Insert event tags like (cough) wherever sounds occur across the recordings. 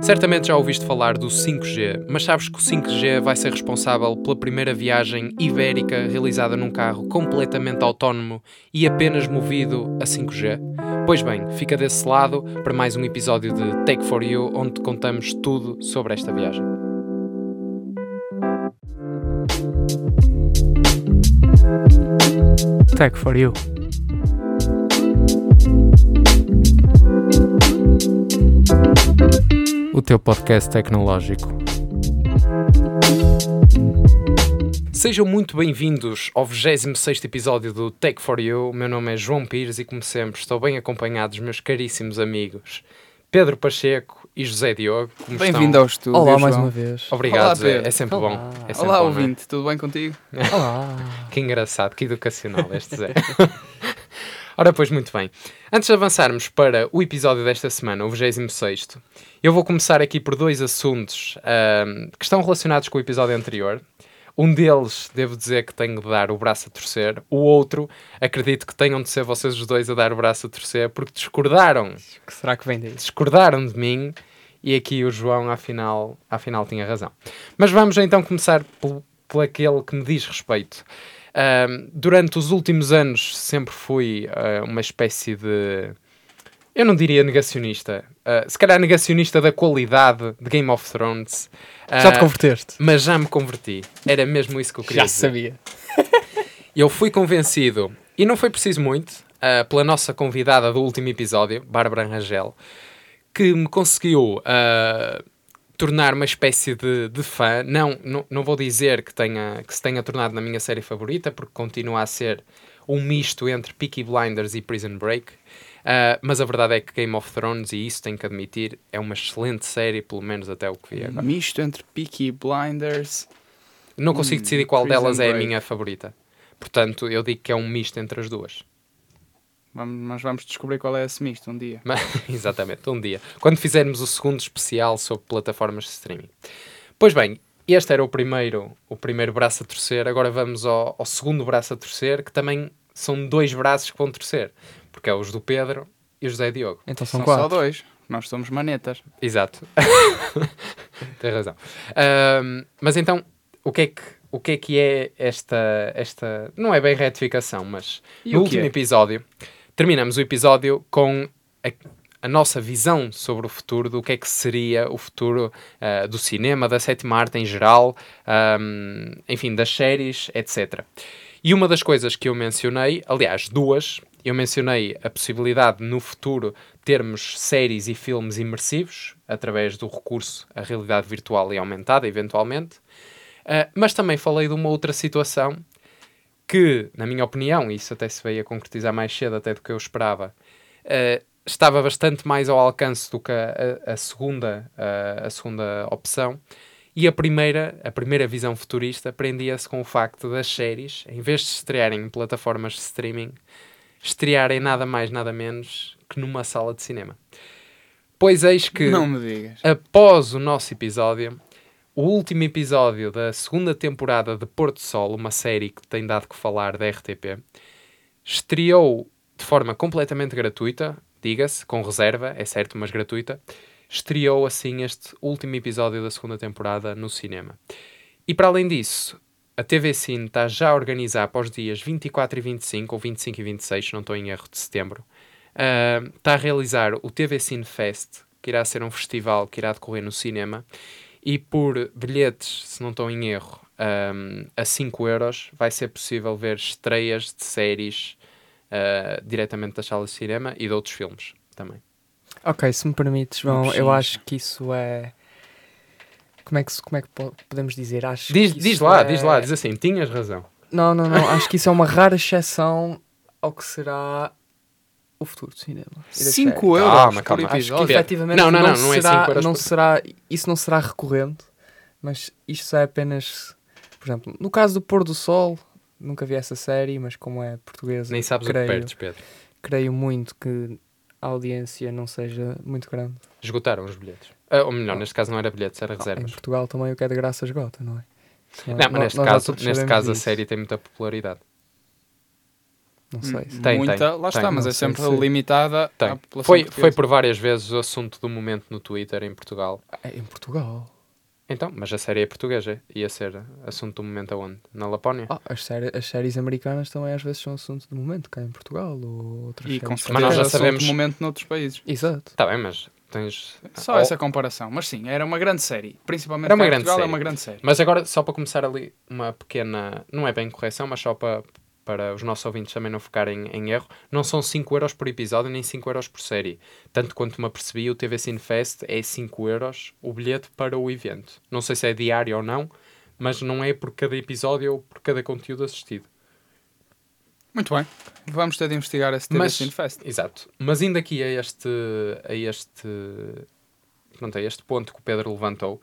Certamente já ouviste falar do 5G, mas sabes que o 5G vai ser responsável pela primeira viagem ibérica realizada num carro completamente autónomo e apenas movido a 5G? Pois bem, fica desse lado para mais um episódio de Take for You, onde te contamos tudo sobre esta viagem. Tech for you. O teu podcast tecnológico. Sejam muito bem-vindos ao 26 episódio do Take for You. O meu nome é João Pires e, como sempre, estou bem acompanhado dos meus caríssimos amigos Pedro Pacheco e José Diogo. como Bem-vindo estão? ao estúdio. Olá mais João. uma vez. Obrigado, Olá, Zé. É sempre Olá. bom. É sempre Olá, bom, ouvinte, tudo bem contigo? (laughs) Olá. Que engraçado, que educacional este Zé. (laughs) Ora, pois, muito bem. Antes de avançarmos para o episódio desta semana, o 26, eu vou começar aqui por dois assuntos que estão relacionados com o episódio anterior. Um deles, devo dizer que tenho de dar o braço a torcer. O outro, acredito que tenham de ser vocês os dois a dar o braço a torcer, porque discordaram, O que será que vem daí? discordaram de mim e aqui o João, afinal, afinal tinha razão. Mas vamos então começar por, por aquele que me diz respeito. Durante os últimos anos sempre fui ah, uma espécie de. Eu não diria negacionista. ah, se calhar negacionista da qualidade de Game of Thrones. Já te ah, converteste? mas já me converti. Era mesmo isso que eu queria Já dizer. sabia. (laughs) Eu fui convencido, e não foi preciso muito, ah, pela nossa convidada do último episódio, Bárbara Rangel, que me conseguiu ah, tornar uma espécie de, de fã. Não, não, não vou dizer que, tenha, que se tenha tornado na minha série favorita, porque continua a ser um misto entre Peaky Blinders e Prison Break. Ah, mas a verdade é que Game of Thrones, e isso tenho que admitir, é uma excelente série, pelo menos até o que vi agora. Misto entre Peaky Blinders. Não consigo decidir qual Prison delas é a Break. minha favorita. Portanto, eu digo que é um misto entre as duas. Vamos, mas vamos descobrir qual é esse misto um dia. Mas- (laughs) Exatamente, um dia. Quando fizermos o segundo especial sobre plataformas de streaming. Pois bem, este era o primeiro, o primeiro braço a torcer. Agora vamos ao, ao segundo braço a torcer, que também são dois braços que vão torcer. Porque é os do Pedro e o José Diogo. Então são, São só quatro. dois. Nós somos manetas. Exato. (laughs) Tem razão. Ahm, mas então, o que é que, o que, é, que é esta, esta... Não é bem retificação, mas E no último é? episódio, terminamos o episódio com a, a nossa visão sobre o futuro, do que é que seria o futuro ah, do cinema, da sétima arte em geral, ahm, enfim, das séries, etc. E uma das coisas que eu mencionei, aliás, duas, eu mencionei a possibilidade no futuro termos séries e filmes imersivos através do recurso à realidade virtual e aumentada, eventualmente. Ah, mas também falei de uma outra situação que, na minha opinião, e isso até se veio a concretizar mais cedo até do que eu esperava, eh, estava bastante mais ao alcance do que a, a- a segunda, a, a segunda opção. E a primeira, a primeira visão futurista prendia-se com o facto das séries, em vez de estrearem em plataformas de streaming, estrearem nada mais, nada menos que numa sala de cinema. Pois eis que Não me digas. após o nosso episódio, o último episódio da segunda temporada de Porto Sol, uma série que tem dado que falar da RTP, estreou de forma completamente gratuita, diga-se, com reserva, é certo, mas gratuita, estreou assim este último episódio da segunda temporada no cinema. E para além disso, a TV Cine está já a organizar para os dias 24 e 25, ou 25 e 26, se não estou em erro, de setembro, ah, está a realizar o TV Cine Fest, que irá ser um festival que irá decorrer no cinema, e por bilhetes, se não estou em erro, ahm, a 5 euros, vai ser possível ver estreias de séries ah, diretamente das salas de cinema e de outros filmes também. Ok, se me permites, João, eu acho que isso é. Como é que, como é que po- podemos dizer? Acho Diz, diz lá, é- diz lá, diz assim, tinhas razão. Não, não, não. acho que isso é uma rara exceção ao que será o futuro do cinema. e das séries. 5 euros Calma, por calma, acho que episódio. Ver. Efetivamente, Não, não, não, não, não é será, cinco euros não por- será, isso não será recorrente, mas isto é apenas, por exemplo, no caso do Pôr do Sol, nunca vi essa série, mas como é portuguesa, Nem sabes o creio, que perdes, Pedro. creio muito que a audiência não seja muito grande. Esgotaram os bilhetes. Ah, ou melhor, neste caso não era bilhetes, era Em reservas. Portugal também o que é de graça esgota, não é? Não, mas Nós- neste caso, neste caso a série tem muita popularidade. Não sei. se- Tem, Muita, tem, lá tem. está, mas é sempre se- limitada Tem. à população Foi, foi por várias vezes o assunto do momento no Twitter em Portugal. É em Portugal. Então, mas a série é portuguesa. Ia ser assunto do momento aonde? Na Lapónia? Ah, as, séries, as séries americanas também às vezes são assunto do momento, cá em Portugal ou outras E com certeza Mas nós já assunto sabemos- do momento noutros países. Exato. Está bem, mas tens... Só Oh, essa comparação. Mas sim, era uma grande série. Principalmente Era uma grande Portugal, série. é uma grande série. Mas agora, só para começar ali, uma pequena... Não é bem correção, mas só para, para os nossos ouvintes também não ficarem em erro. Não são 5 euros por episódio, nem 5 euros por série. Tanto quanto me apercebi, o TV Cinefest é 5 euros o bilhete para o evento. Não sei se é diário ou não, mas não é por cada episódio ou por cada conteúdo assistido. Muito bem. Vamos ter de investigar esse TV Mas- Cinefest. Exato. Mas indo aqui a este, a este, pronto, a este ponto que o Pedro levantou,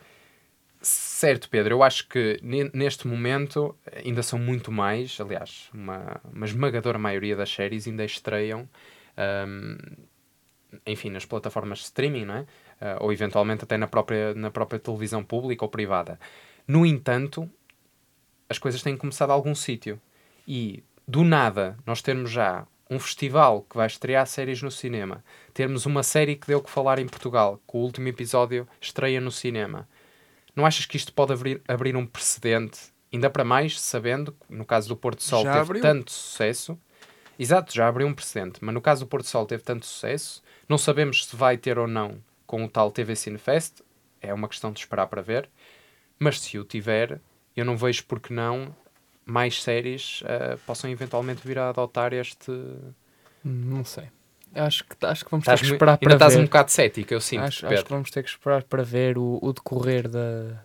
certo, Pedro, eu acho que ne- neste momento ainda são muito mais, aliás, uma, uma esmagadora maioria das séries ainda estreiam, ahm, enfim, nas plataformas de streaming, não é? Ah, ou eventualmente até na própria, na própria televisão pública ou privada. No entanto, as coisas têm começado a algum sítio. E do nada, nós termos já um festival que vai estrear séries no cinema, termos uma série que deu que falar em Portugal, que o último episódio estreia no cinema. Não achas que isto pode abrir, abrir um precedente? Ainda para mais, sabendo que no caso do Porto Sol Já teve abriu. tanto sucesso. Exato, já abriu um precedente. Mas no caso do Porto Sol teve tanto sucesso, não sabemos se vai ter ou não com o tal TV Cinefest. É uma questão de esperar para ver. Mas se o tiver, eu não vejo por que não mais séries eh, possam eventualmente vir a adotar este. Não sei. Acho que, acho que vamos Estás ter que esperar para estás ver. um bocado cético, eu sinto, acho, acho que vamos ter que esperar para ver o, o decorrer da,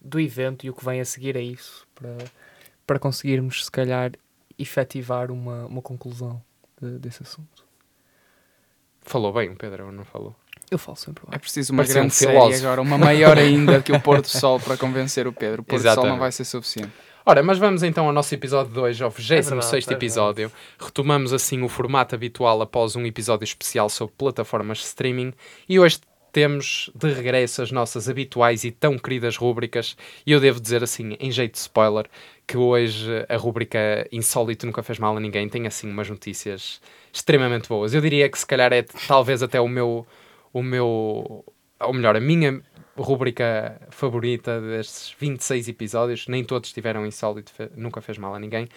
do evento e o que vem a seguir a isso para, para conseguirmos, se calhar, efetivar uma, uma conclusão de- desse assunto. Falou bem, o Pedro, ou não falou? Eu falo sempre É bem. preciso uma Parecia um grande série filósofo. agora, uma maior ainda que o (laughs) Pôr do Sol para convencer o Pedro. O Pôr do Sol não vai ser suficiente. Ora, mas vamos então ao nosso episódio de hoje, ao 26 verdade, é episódio. Retomamos assim o formato habitual após um episódio especial sobre plataformas de streaming e hoje temos de regresso as nossas habituais e tão queridas rúbricas. E eu devo dizer assim, em jeito de spoiler, que hoje a rúbrica Insólito Nunca Fez Mal a Ninguém tem assim umas notícias extremamente boas. Eu diria que se calhar é talvez até o meu, o meu, ou melhor, a minha rúbrica favorita destes 26 episódios. Nem todos tiveram Insólito Nunca Fez Mal a Ninguém.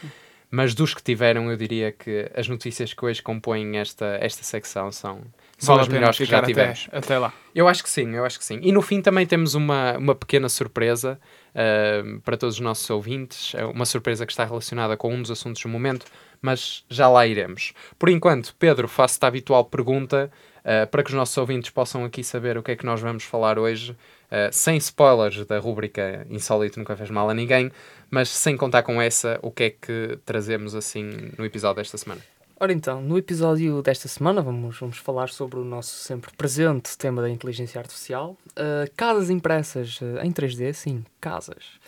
Mas dos que tiveram, eu diria que as notícias que hoje compõem esta, esta secção são, são Vale as melhores que já tivemos. até, até lá. Eu acho que sim, eu acho que sim. E no fim também temos uma, uma pequena surpresa ah, para todos os nossos ouvintes, É uma surpresa que está relacionada com um dos assuntos do momento, mas já lá iremos. Por enquanto, Pedro, faço-te a habitual pergunta ah, para que os nossos ouvintes possam aqui saber o que é que nós vamos falar hoje, ah, sem spoilers da rúbrica Insólito Nunca Fez Mal a Ninguém, mas sem contar com essa, o que é que trazemos assim no episódio desta semana? Ora então, no episódio desta semana vamos, vamos falar sobre o nosso sempre presente tema da inteligência artificial. Uh, casas impressas uh, em 3D, sim, casas.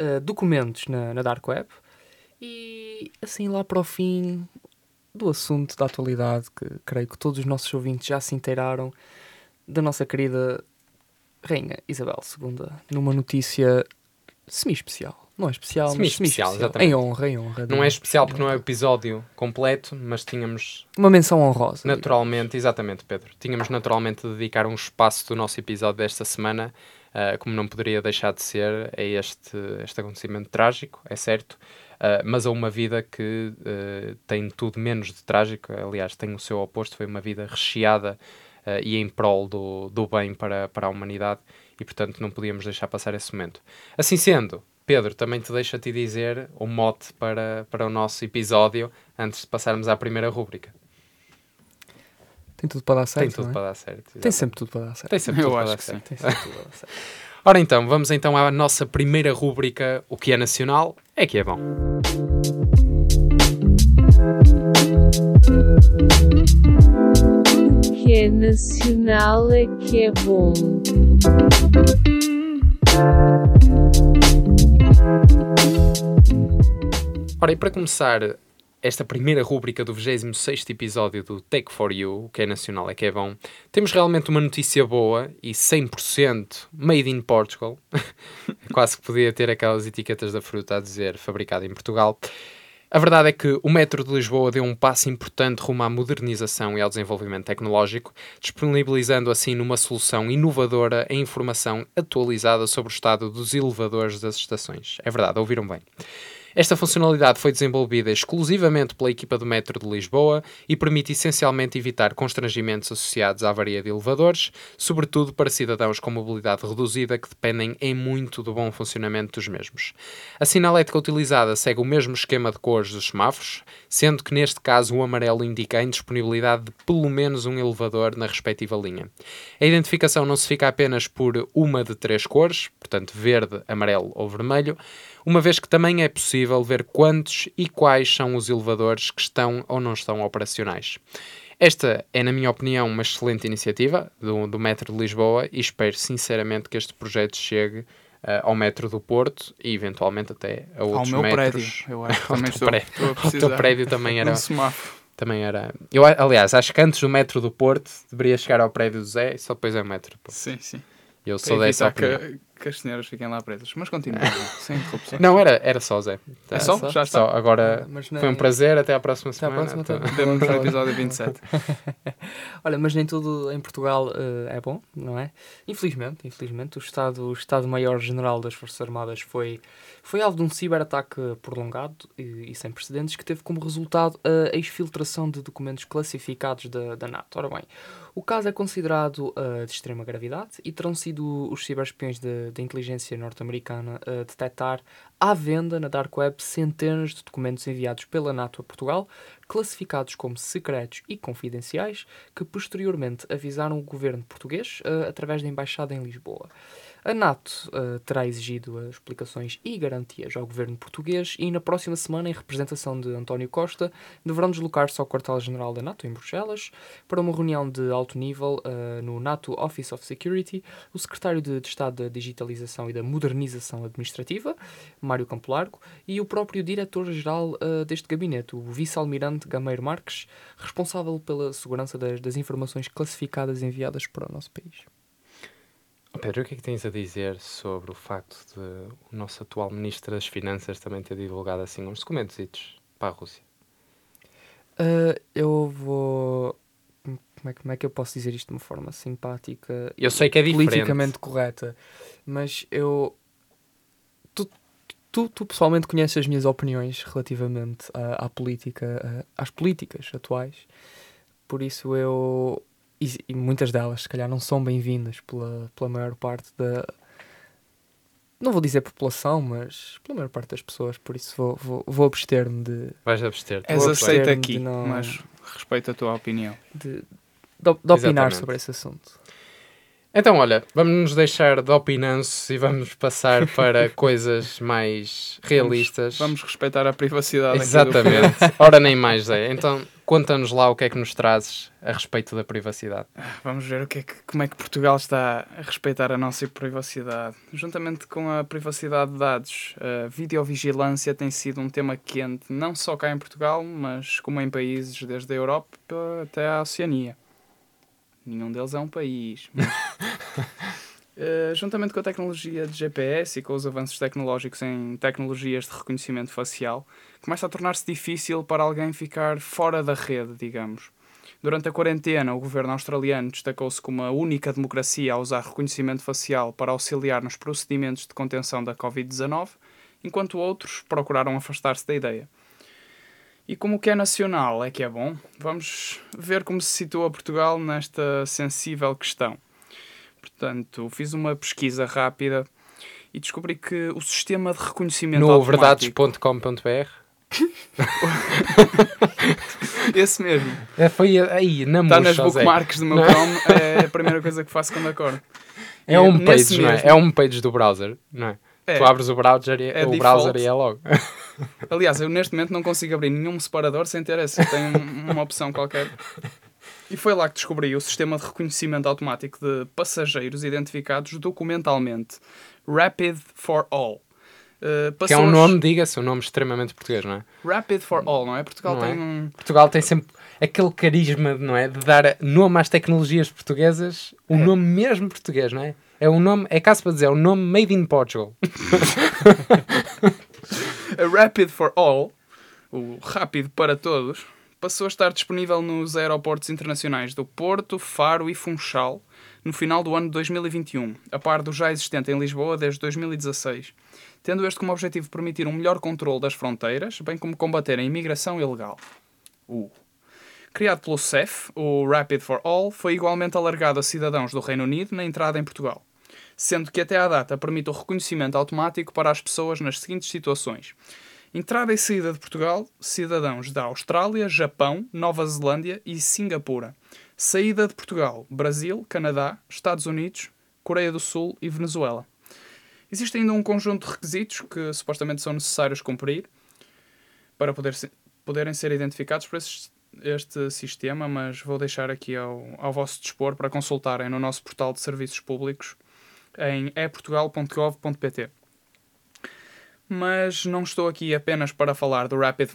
Uh, documentos na, na Dark Web. E assim lá para o fim do assunto da atualidade, que creio que todos os nossos ouvintes já se inteiraram, da nossa querida Rainha Isabel II, numa notícia semi-especial. Não é especial, mas Semi-especial, exatamente. Em honra, em honra. Não é especial porque não é o episódio completo, mas tínhamos Uma menção honrosa. Naturalmente, exatamente, Pedro. Tínhamos naturalmente de dedicar um espaço do nosso episódio desta semana, ah, como não poderia deixar de ser, a este, este acontecimento trágico, é certo, ah, mas a uma vida que ah, tem tudo menos de trágico, aliás, tem o seu oposto, foi uma vida recheada ah, e em prol do, do bem para, para a humanidade e, portanto, não podíamos deixar passar esse momento. Assim sendo, Pedro, também te deixo a ti dizer o mote para, para o nosso episódio antes de passarmos à primeira rúbrica. Tem tudo para dar certo. Tem tudo não é? para dar certo. Tem exato. sempre tudo para dar certo. Tem sempre Eu tudo para acho dar sim. certo. Tem sempre tudo para dar certo. (laughs) Ora então, vamos então à nossa primeira rúbrica, o que é nacional é que é bom. que é nacional é que é bom. Ora, e para começar esta primeira rúbrica do 26º episódio do Take For You, o que é nacional é que é bom, temos realmente uma notícia boa e 100% made in Portugal. (laughs) Quase que podia ter aquelas etiquetas da fruta a dizer fabricado em Portugal. A verdade é que o metro de Lisboa deu um passo importante rumo à modernização e ao desenvolvimento tecnológico, disponibilizando assim numa solução inovadora a informação atualizada sobre o estado dos elevadores das estações. É verdade, ouviram bem. Esta funcionalidade foi desenvolvida exclusivamente pela equipa do Metro de Lisboa e permite essencialmente evitar constrangimentos associados à avaria de elevadores, sobretudo para cidadãos com mobilidade reduzida que dependem em muito do bom funcionamento dos mesmos. A sinalética utilizada segue o mesmo esquema de cores dos semáforos, sendo que neste caso o amarelo indica a indisponibilidade de pelo menos um elevador na respectiva linha. A identificação não se fica apenas por uma de três cores, portanto verde, amarelo ou vermelho, uma vez que também é possível ver quantos e quais são os elevadores que estão ou não estão operacionais. Esta é, na minha opinião, uma excelente iniciativa do, do Metro de Lisboa e espero sinceramente que este projeto chegue uh, ao Metro do Porto e eventualmente até a outros Ao meu metros. prédio. Eu acho (laughs) Ao teu prédio. estou a O teu prédio também (laughs) era, um também era. Eu, aliás, acho que antes do metro do Porto deveria chegar ao prédio do Zé e só depois é o metro. do Porto. Sim, sim. Eu sou dessa opinião. que, que as senhoras fiquem lá presas. Mas continua, sem interrupções. Não, era, era só Zé. É só? só? Já está. Só, agora Mas foi um prazer. Até à próxima Até à semana. próxima, Então- até- Vemos no episódio 27. (laughs) Olha, mas nem tudo em Portugal eh, é bom, não é? Infelizmente, infelizmente, o Estado, o Estado-Maior-General das Forças Armadas foi, foi alvo de um ciberataque prolongado e, e sem precedentes que teve como resultado a exfiltração de documentos classificados da, da NATO. Ora bem, o caso é considerado eh, de extrema gravidade e terão sido os ciberespiões da da inteligência norte-americana a detectar à venda na Dark Web centenas de documentos enviados pela NATO a Portugal, classificados como secretos e confidenciais, que posteriormente avisaram o governo português eh, através da embaixada em Lisboa. A NATO eh, terá exigido explicações e garantias ao governo português e na próxima semana, em representação de António Costa, deverão deslocar-se ao quartel-general da NATO em Bruxelas para uma reunião de alto nível eh, no NATO Office of Security. O secretário de, de Estado da Digitalização e da Modernização Administrativa, Mário Campo Largo, e o próprio diretor-geral eh, deste gabinete, o vice-almirante Gameiro Marques, responsável pela segurança das, das informações classificadas enviadas para o nosso país. Pedro, o que é que tens a dizer sobre o facto de o nosso atual Ministro das Finanças também ter divulgado assim uns documentos para a Rússia? Uh, eu vou. Como é, que- como é que eu posso dizer isto de uma forma simpática Eu sei que é diferente. politicamente correta, mas eu. Tu, tu, tu pessoalmente conheces as minhas opiniões relativamente à, à política, às políticas atuais, por isso eu. E, e muitas delas, se calhar, não são bem-vindas pela, pela maior parte da. Não vou dizer população, mas pela maior parte das pessoas, por isso vou, vou, vou abster-me de, Vais abster-te. És aceito aqui, não- mas respeito a tua opinião. de, de, de opinar Exatamente. sobre esse assunto. Então, olha, vamos nos deixar de opinanço e vamos passar para (laughs) coisas mais realistas. Vamos respeitar a privacidade Exatamente. (laughs) Ora, nem mais, Zé. Então, conta-nos lá o que é que nos trazes a respeito da privacidade. Vamos ver o que é que- como é que Portugal está a respeitar a nossa privacidade. Juntamente com a privacidade de dados, a videovigilância tem sido um tema quente, não só cá em Portugal, mas como em países desde a Europa até à Oceania. Nenhum deles é um país. mas- (laughs) Eh, juntamente com a tecnologia de GPS e com os avanços tecnológicos em tecnologias de reconhecimento facial, começa a tornar-se difícil para alguém ficar fora da rede, digamos. Durante a quarentena, o governo australiano destacou-se como a única democracia a usar reconhecimento facial para auxiliar nos procedimentos de contenção da Covid-19, enquanto outros procuraram afastar-se da ideia. E como o que é nacional é que é bom, vamos ver como se situa Portugal nesta sensível questão. Portanto, fiz uma pesquisa rápida e descobri que o sistema de reconhecimento No automático... verdades.com.br (laughs) Esse mesmo. é, Foi aí, na Está nas bookmarks do meu Não. Chrome, é a primeira coisa que faço quando acordo. É um nesse page, não é? É um page do browser, não é? É. Tu abres o browser e, É o browser e é logo. (laughs) Aliás, eu neste momento não consigo abrir nenhum separador sem ter essa. Tenho um- uma opção qualquer. E foi lá que descobri o sistema de reconhecimento automático de passageiros identificados documentalmente. Rapid for All. Uh, Que é um nome, diga-se, um nome extremamente português, não é? Rapid for All, não é? Portugal Não tem é? um. Portugal tem sempre aquele carisma, não é? De dar nome às tecnologias portuguesas, um É. nome mesmo português, não é? É um nome, é caso para dizer, é um nome made in Portugal. (laughs) A Rapid for All. o Rápido para Todos, passou a estar disponível nos aeroportos internacionais do Porto, Faro e Funchal no final do ano de 2021, a par do já existente em Lisboa desde 2016, tendo este como objetivo permitir um melhor controle das fronteiras, bem como combater a imigração ilegal. Uh. Criado pelo CEF, o Rapid for All foi igualmente alargado a cidadãos do Reino Unido na entrada em Portugal, sendo que até à data permite o reconhecimento automático para as pessoas nas seguintes situações. Entrada e saída de Portugal, cidadãos da Austrália, Japão, Nova Zelândia e Singapura. Saída de Portugal, Brasil, Canadá, Estados Unidos, Coreia do Sul e Venezuela. Existe ainda um conjunto de requisitos que supostamente são necessários cumprir para poder se- poderem ser identificados por este, este sistema, mas vou deixar aqui ao, ao vosso dispor para consultarem no nosso portal de serviços públicos em eportugal.gov.pt. Mas não estou aqui apenas para falar do Rapid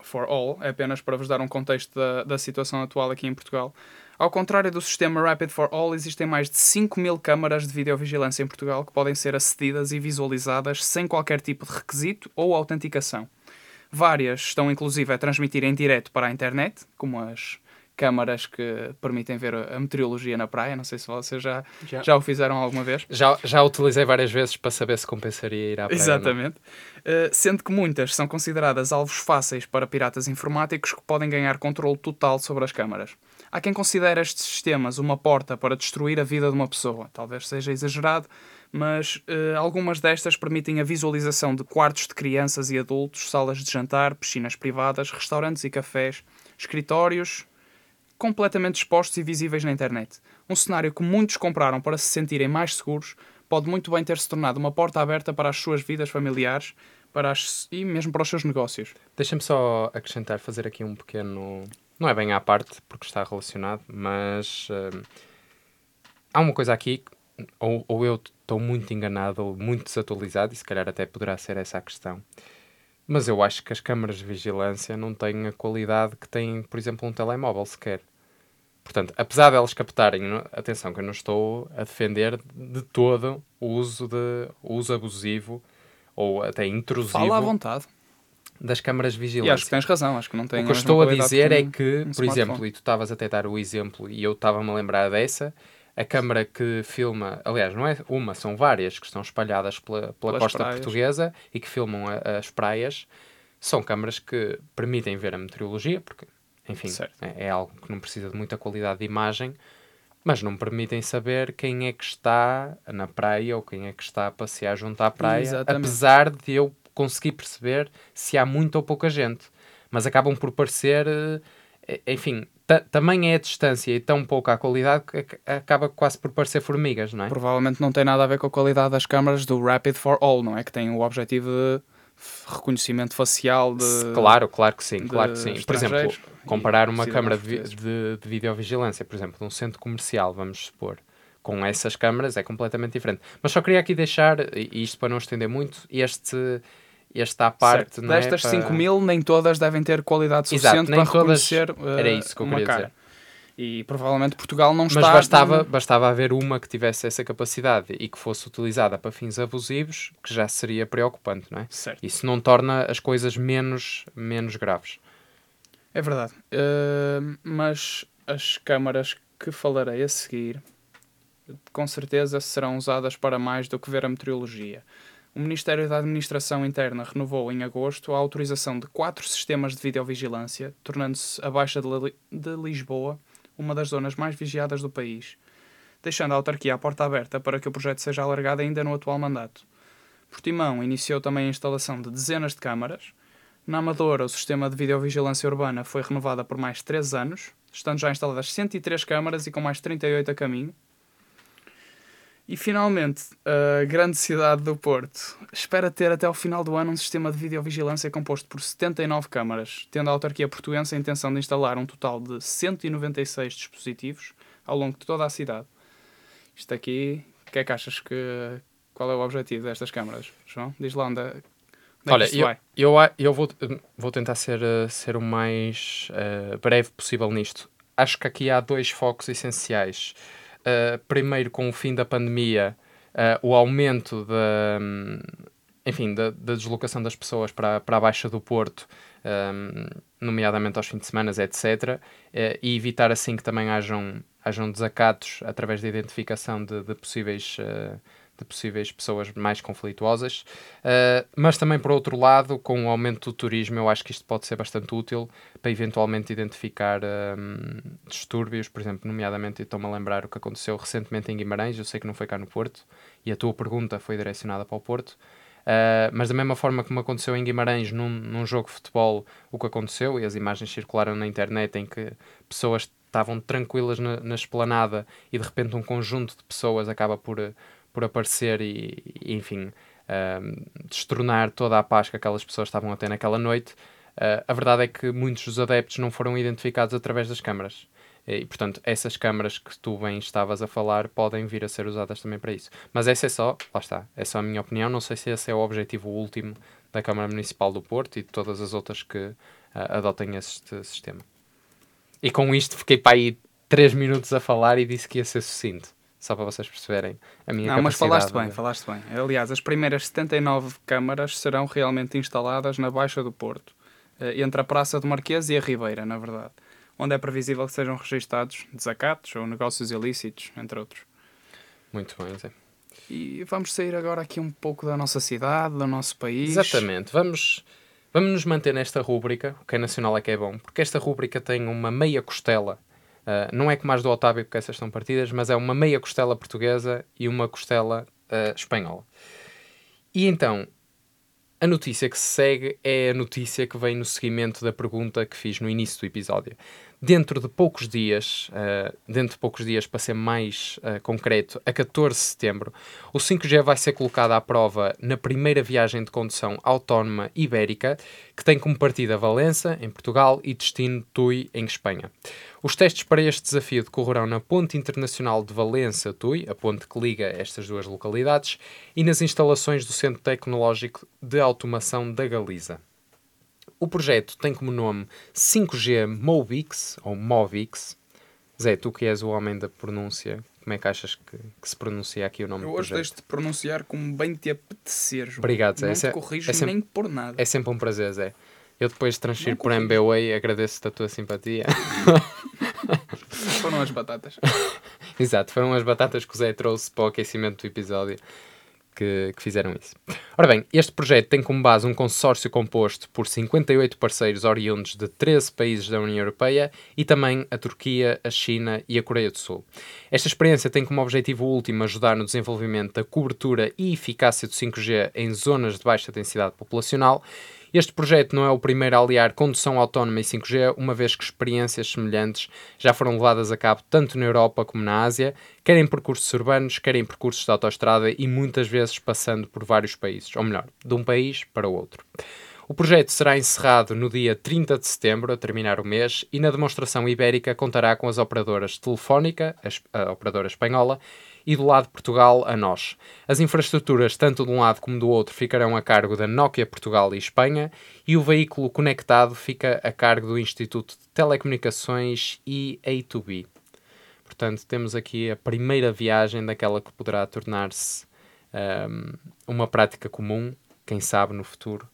for, All, é apenas para vos dar um contexto da, da situação atual aqui em Portugal. Ao contrário do sistema Rapid for All, existem mais de 5 mil câmaras de videovigilância em Portugal que podem ser acedidas e visualizadas sem qualquer tipo de requisito ou autenticação. Várias estão inclusive a transmitir em direto para a internet, como as câmaras que permitem ver a meteorologia na praia. Não sei se vocês já, Já. já o fizeram alguma vez. Já, já utilizei várias vezes para saber se compensaria ir à praia. Exatamente. Uh, sendo que muitas são consideradas alvos fáceis para piratas informáticos que podem ganhar controle total sobre as câmaras. Há quem considere estes sistemas uma porta para destruir a vida de uma pessoa. Talvez seja exagerado, mas uh, algumas destas permitem a visualização de quartos de crianças e adultos, salas de jantar, piscinas privadas, restaurantes e cafés, escritórios, completamente expostos e visíveis na internet. Um cenário que muitos compraram para se sentirem mais seguros pode muito bem ter se tornado uma porta aberta para as suas vidas familiares para as, e mesmo para os seus negócios. Deixa-me só acrescentar, fazer aqui um pequeno. Não é bem à parte, porque está relacionado, mas hum, há uma coisa aqui, ou, ou eu estou muito enganado ou muito desatualizado, e se calhar até poderá ser essa a questão. Mas eu acho que as câmaras de vigilância não têm a qualidade que tem, por exemplo, um telemóvel sequer. Portanto, apesar de elas captarem, não- atenção, que eu não estou a defender de todo o uso, de, o uso abusivo ou até intrusivo Fala à vontade. das câmaras de E vigilância. acho que tens razão, acho que não tem o que eu estou a dizer que é que, por exemplo, e tu estavas até a dar o exemplo e eu estava-me a lembrar dessa, a câmara que filma, aliás, não é uma, são várias que estão espalhadas pela, pela costa praias. portuguesa e que filmam a- as praias, são câmaras que permitem ver a meteorologia, porque, enfim, é, é algo que não precisa de muita qualidade de imagem, mas não permitem saber quem é que está na praia ou quem é que está a passear junto à praia, Exatamente. apesar de eu conseguir perceber se há muita ou pouca gente. Mas acabam por parecer, eh, enfim, ta- também é a distância e tão pouca a qualidade que ac- acaba quase por parecer formigas, não é? Provavelmente não tem nada a ver com a qualidade das câmaras do Rapid for All, não é? Que tem o objetivo de reconhecimento facial de... Claro, claro que sim, claro que sim. Por exemplo, comparar uma câmara de, de, de videovigilância, por exemplo, de um centro comercial, vamos supor, com essas câmaras é completamente diferente. Mas só queria aqui deixar, e isto para não estender muito, este, este à parte. Certo. é? Destas Para- 5 mil, nem todas devem ter qualidade Exato, suficiente nem para todas- reconhecer uh, era isso que eu queria cara. dizer. E provavelmente Portugal não Mas está... bastava, bastava haver uma que tivesse essa capacidade e que fosse utilizada para fins abusivos, que já seria preocupante, não é? Certo. Isso não torna as coisas menos, menos graves. É verdade. Uh, mas as câmaras que falarei a seguir, com certeza serão usadas para mais do que ver a meteorologia. O Ministério da Administração Interna renovou em agosto a autorização de quatro sistemas de videovigilância, tornando-se a Baixa de Lisboa uma das zonas mais vigiadas do país, deixando a autarquia à porta aberta para que o projeto seja alargado ainda no atual mandato. Portimão iniciou também a instalação de dezenas de câmaras, na Amadora, o sistema de videovigilância urbana foi renovado por mais 3 anos, estando já instaladas 103 câmaras e com mais 38 a caminho. E finalmente, a grande cidade do Porto espera ter até ao final do ano um sistema de videovigilância composto por 79 câmaras, tendo a autarquia portuense a intenção de instalar um total de 196 dispositivos ao longo de toda a cidade. Isto aqui, o que é que achas que. Qual é o objetivo destas câmaras, João? Diz lá onde, é- onde é Olha, eu, vai. eu, eu vou, vou tentar ser, eh, ser o mais eh, breve possível nisto. Acho que aqui há dois focos essenciais. Eh, primeiro, com o fim da pandemia, eh, o aumento da, hum, enfim, da, deslocação das pessoas para, para a Baixa do Porto, um, nomeadamente aos fins de semana, etc., uh, e evitar assim que também hajam, hajam desacatos através da identificação de, de possíveis. De possíveis pessoas mais conflituosas, uh, mas também por outro lado, com o aumento do turismo, eu acho que isto pode ser bastante útil para eventualmente identificar um, distúrbios, por exemplo, nomeadamente, estou-me a lembrar o que aconteceu recentemente em Guimarães, eu sei que não foi cá no Porto, e a tua pergunta foi direcionada para o Porto, Uh, mas da mesma forma como aconteceu em Guimarães num, num, jogo de futebol, o que aconteceu, e as imagens circularam na internet em que pessoas estavam tranquilas na, na esplanada e de repente um conjunto de pessoas acaba por, por aparecer e, enfim, destronar toda a paz que aquelas pessoas estavam a ter naquela noite. Uh, a verdade é que muitos dos adeptos não foram identificados através das câmaras. E, portanto, essas câmaras que tu bem estavas a falar podem vir a ser usadas também para isso. Mas essa é só, lá está, é só a minha opinião. Não sei se esse é o objetivo último da Câmara Municipal do Porto e de todas as outras que uh, adotem este sistema. E com isto fiquei para aí 3 minutos a falar e disse que ia ser sucinto. Só para vocês perceberem a minha Não, mas falaste bem, falaste bem. Aliás, as primeiras 79 câmaras serão realmente instaladas na Baixa do Porto, eh, entre a Praça do Marquês e a Ribeira, na verdade onde é previsível que sejam registados desacatos ou negócios ilícitos, entre outros. Muito bem, Zé. E vamos sair agora aqui um pouco da nossa cidade, do nosso país. Exatamente. Vamos, vamos nos manter nesta rúbrica, o que é nacional é que é bom, porque esta rúbrica tem uma meia costela. Uh, não é como as do Otávio, porque essas estão partidas, mas é uma meia costela portuguesa e uma costela uh, espanhola. E então, a notícia que se segue é a notícia que vem no seguimento da pergunta que fiz no início do episódio. Dentro de poucos dias, uh, dentro de poucos dias, para ser mais uh, concreto, a 14 de setembro, o 5G vai ser colocado à prova na primeira viagem de condução autónoma ibérica, que tem como partida Valença, em Portugal, e destino Tui, em Espanha. Os testes para este desafio decorrerão na Ponte Internacional de Valença-Tui, a ponte que liga estas duas localidades, e nas instalações do Centro Tecnológico de Automação da Galiza. O projeto tem como nome 5G Movix, ou Movix. Zé, tu que és o homem da pronúncia, como é que achas que, que se pronuncia aqui o nome Eu do projeto? Eu hoje deixo de pronunciar como bem te apetecer, João. Obrigado, Zé. Não é, te corrijo é sempre, nem por nada. É sempre um prazer, Zé. Eu depois transfiro por MBWay, agradeço-te a tua simpatia. (laughs) foram as batatas. (laughs) Exato, foram as batatas que o Zé trouxe para o aquecimento do episódio que, que, fizeram isso. Ora bem, este projeto tem como base um consórcio composto por 58 parceiros oriundos de 13 países da União Europeia e também a Turquia, a China e a Coreia do Sul. Esta experiência tem como objetivo último ajudar no desenvolvimento da cobertura e eficácia do 5G em zonas de baixa densidade populacional este projeto não é o primeiro a aliar condução autónoma e 5G, uma vez que experiências semelhantes já foram levadas a cabo tanto na Europa como na Ásia, quer em percursos urbanos, quer em percursos de autoestrada e muitas vezes passando por vários países, ou melhor, de um país para o outro. O projeto será encerrado no dia 30 de setembro, a terminar o mês, e na demonstração ibérica contará com as operadoras Telefónica, a operadora espanhola, e do lado de Portugal a nós. As infraestruturas, tanto de um lado como do outro, ficarão a cargo da Nokia Portugal e Espanha e o veículo conectado fica a cargo do Instituto de Telecomunicações e A2B. Portanto, temos aqui a primeira viagem daquela que poderá tornar-se um, uma prática comum, quem sabe no futuro.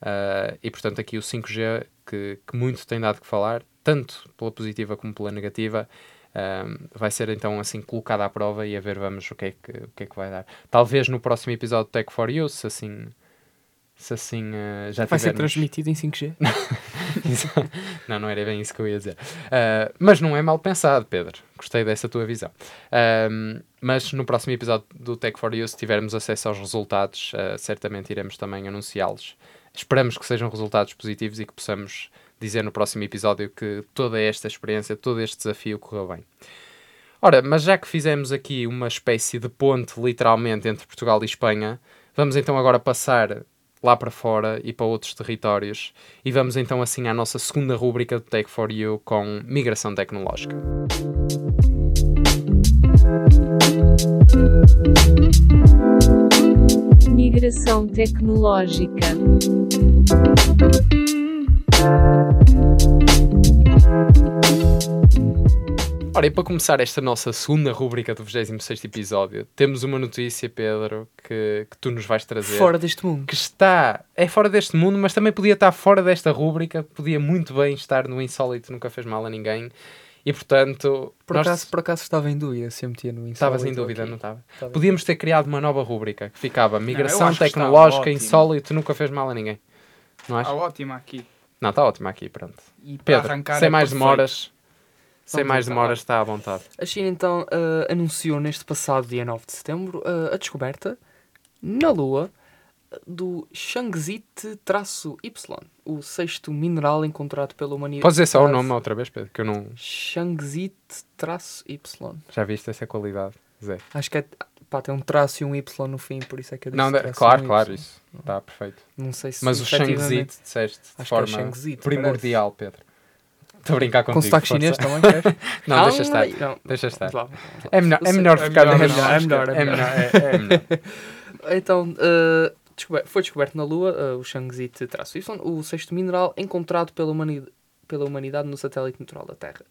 Uh, e portanto, aqui o 5G, que, que muito tem dado que falar, tanto pela positiva como pela negativa, um, vai ser então assim colocada à prova e a ver vamos o que é que, o que, é que vai dar. Talvez no próximo episódio do Tech for You, se assim, se assim uh, já Vai tivermos... ser transmitido em 5G? (laughs) não, não era bem isso que eu ia dizer. Uh, mas não é mal pensado, Pedro. Gostei dessa tua visão. Uh, mas no próximo episódio do Tech for You, se tivermos acesso aos resultados, certamente iremos também anunciá-los. Esperamos que sejam resultados positivos e que possamos dizer no próximo episódio que toda esta experiência, todo este desafio correu bem. Ora, mas já que fizemos aqui uma espécie de ponte, literalmente, entre Portugal e Espanha, vamos então agora passar lá para fora e para outros territórios e vamos então assim à nossa segunda rúbrica do Tech for You com migração tecnológica. Migração tecnológica. Ora, e para começar esta nossa segunda rúbrica do 26 episódio, temos uma notícia, Pedro, que, que tu nos vais trazer. Fora deste mundo. Que está, é fora deste mundo, mas também podia estar fora desta rúbrica, podia muito bem estar no Insólito, nunca fez mal a ninguém. E portanto, Por nós- acaso, por acaso estava em dúvida se eu metia no Insólito. estavas em dúvida, aqui. não estava? Podíamos ter criado uma nova rúbrica que ficava Migração acho que está Tecnológica ótimo. Insólito, nunca fez mal a ninguém. Não Está achas? ótima aqui. Não, está ótimo aqui, pronto. E para Pedro, sem é mais perfeito. demoras, sem Vamos mais então. demoras está à vontade. A China então eh, anunciou neste passado dia 9 de setembro eh, a descoberta na Lua do Shangzit-Y, o sexto mineral encontrado pela humanidade. Podes dizer só o nome outra vez, Pedro, que eu não... Shangzit-Y. Já viste essa qualidade, Zé? Acho que é, pá, tem um traço e um Y no fim, por isso é que eu disse Não, traço claro, um claro, isso está perfeito. Não sei se Mas o Shangzit, disseste de Acho que é forma Shangzit, primordial, Pedro. Estou a brincar contigo. Com sotaque chinês também, queres? (laughs) Não, deixa estar. Não, Deixa estar. vamos lá, vamos lá. É melhor, é melhor é ficar é melhor, é melhor, é É melhor, é- é melhor. Então, eh, foi descoberto na Lua eh, o Shangzit-Y, o sexto mineral encontrado pela, humani- pela humanidade no satélite natural da Terra.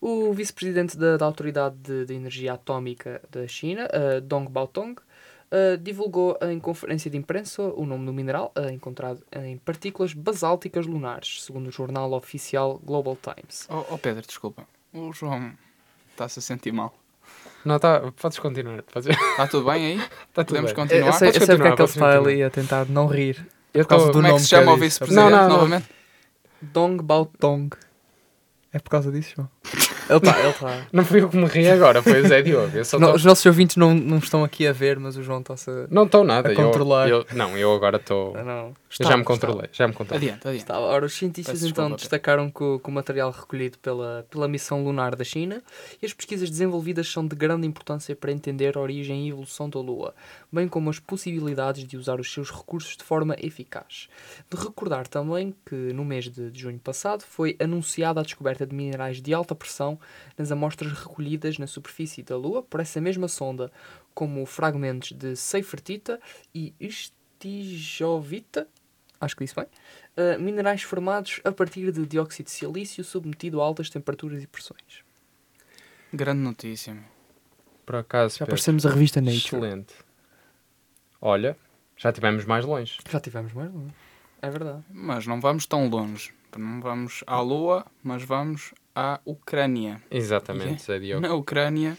O vice-presidente da, da Autoridade de, de Energia Atómica da China, eh, Dong Baotong, eh, divulgou em conferência de imprensa o nome do mineral, eh, encontrado em partículas basálticas lunares, segundo o jornal oficial Global Times. Oh, oh, Pedro, desculpa. O João está-se a sentir mal. Não, tá, podes continuar. Podes... Está tudo bem aí? (laughs) Tá tudo Podemos bem. continuar? eu sei, eu sei porque é que ele está ali a tentar não rir. Eu Por causa tô- do Como é que se chama o vice-presidente novamente? Dong Baotong. É por causa disso, João? (laughs) (laughs) Ele está, ele está. Não fui eu que me ri agora, foi o Zé Diogo. Eu só Não, tô- Os nossos ouvintes não, não estão aqui a ver, mas o João está-se a... Não estou nada. a eu- controlar. Eu, não, eu agora estou. Ah. Eu Estava, já me controlei. Já me controlei. Adiante, adiante. Estava. Ora, os cientistas Peço então desculpa, destacaram que, o- que o material recolhido pela, pela missão lunar da China e as pesquisas desenvolvidas são de grande importância para entender a origem e evolução da Lua, bem como as possibilidades de usar os seus recursos de forma eficaz. De recordar também que no mês de, de junho passado foi anunciada a descoberta de minerais de alta pressão nas amostras recolhidas na superfície da Lua por essa mesma sonda, como fragmentos de seifertita e estijovita, acho que disse bem, uh, minerais formados a partir de dióxido de silício submetido a altas temperaturas e pressões. Grande notícia. Por acaso, Já aparecemos a revista Nature. excelente. Olha, já estivemos mais longe. Já tivemos mais um. É verdade. Mas não vamos tão longe. Não vamos à Lua, mas vamos à Ucrânia. Exatamente, Zé Diogo. Na Ucrânia,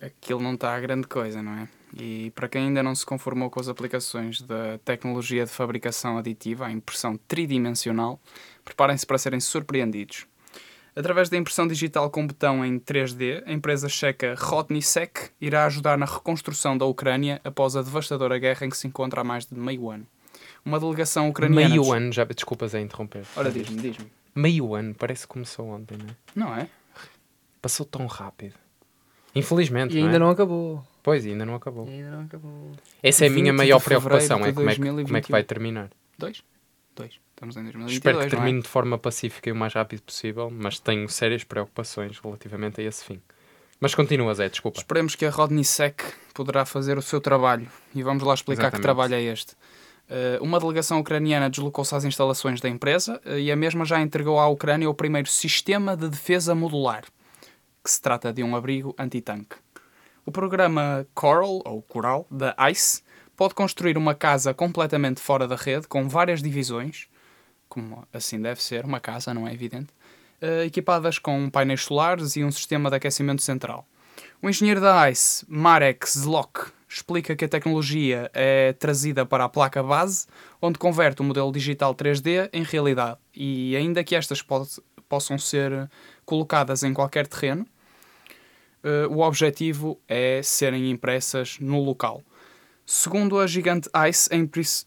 aquilo não está a grande coisa, não é? E para quem ainda não se conformou com as aplicações da tecnologia de fabricação aditiva, a impressão tridimensional, preparem-se para serem surpreendidos. Através da impressão digital com botão em 3D, a empresa checa Rotnisek irá ajudar na reconstrução da Ucrânia após a devastadora guerra em que se encontra há mais de meio ano. Uma delegação ucraniana... Meio ano já. Desculpa, Zé, interromper. Ora, diz-me, diz-me. Meio ano, parece que começou ontem, não é? Não é? Passou tão rápido. Infelizmente. E ainda é? não acabou. Pois, ainda não acabou. E ainda não acabou. Essa é a minha 20 maior preocupação, é como é, que, como é que 2021. vai terminar. Dois? Dois. Estamos em 2022, Espero que não é? termine de forma pacífica e o mais rápido possível, mas tenho sérias preocupações relativamente a esse fim. Mas continua, Zé, desculpa. Esperemos que a Rodnisek poderá fazer o seu trabalho. E vamos lá explicar Exatamente. que trabalho é este. Eh, uma delegação ucraniana deslocou-se às instalações da empresa eh, e a mesma já entregou à Ucrânia o primeiro sistema de defesa modular, que se trata de um abrigo antitanque. O programa Coral, ou Coral, da ICE, pode construir uma casa completamente fora da rede, com várias divisões, como assim deve ser, uma casa, não é evidente, eh, equipadas com painéis solares e um sistema de aquecimento central. O engenheiro da ICE, Marek Zlok, explica que a tecnologia é trazida para a placa base, onde converte o modelo digital 3D em realidade. E ainda que estas po- possam ser colocadas em qualquer terreno, eh, o objetivo é serem impressas no local. Segundo a gigante ICE,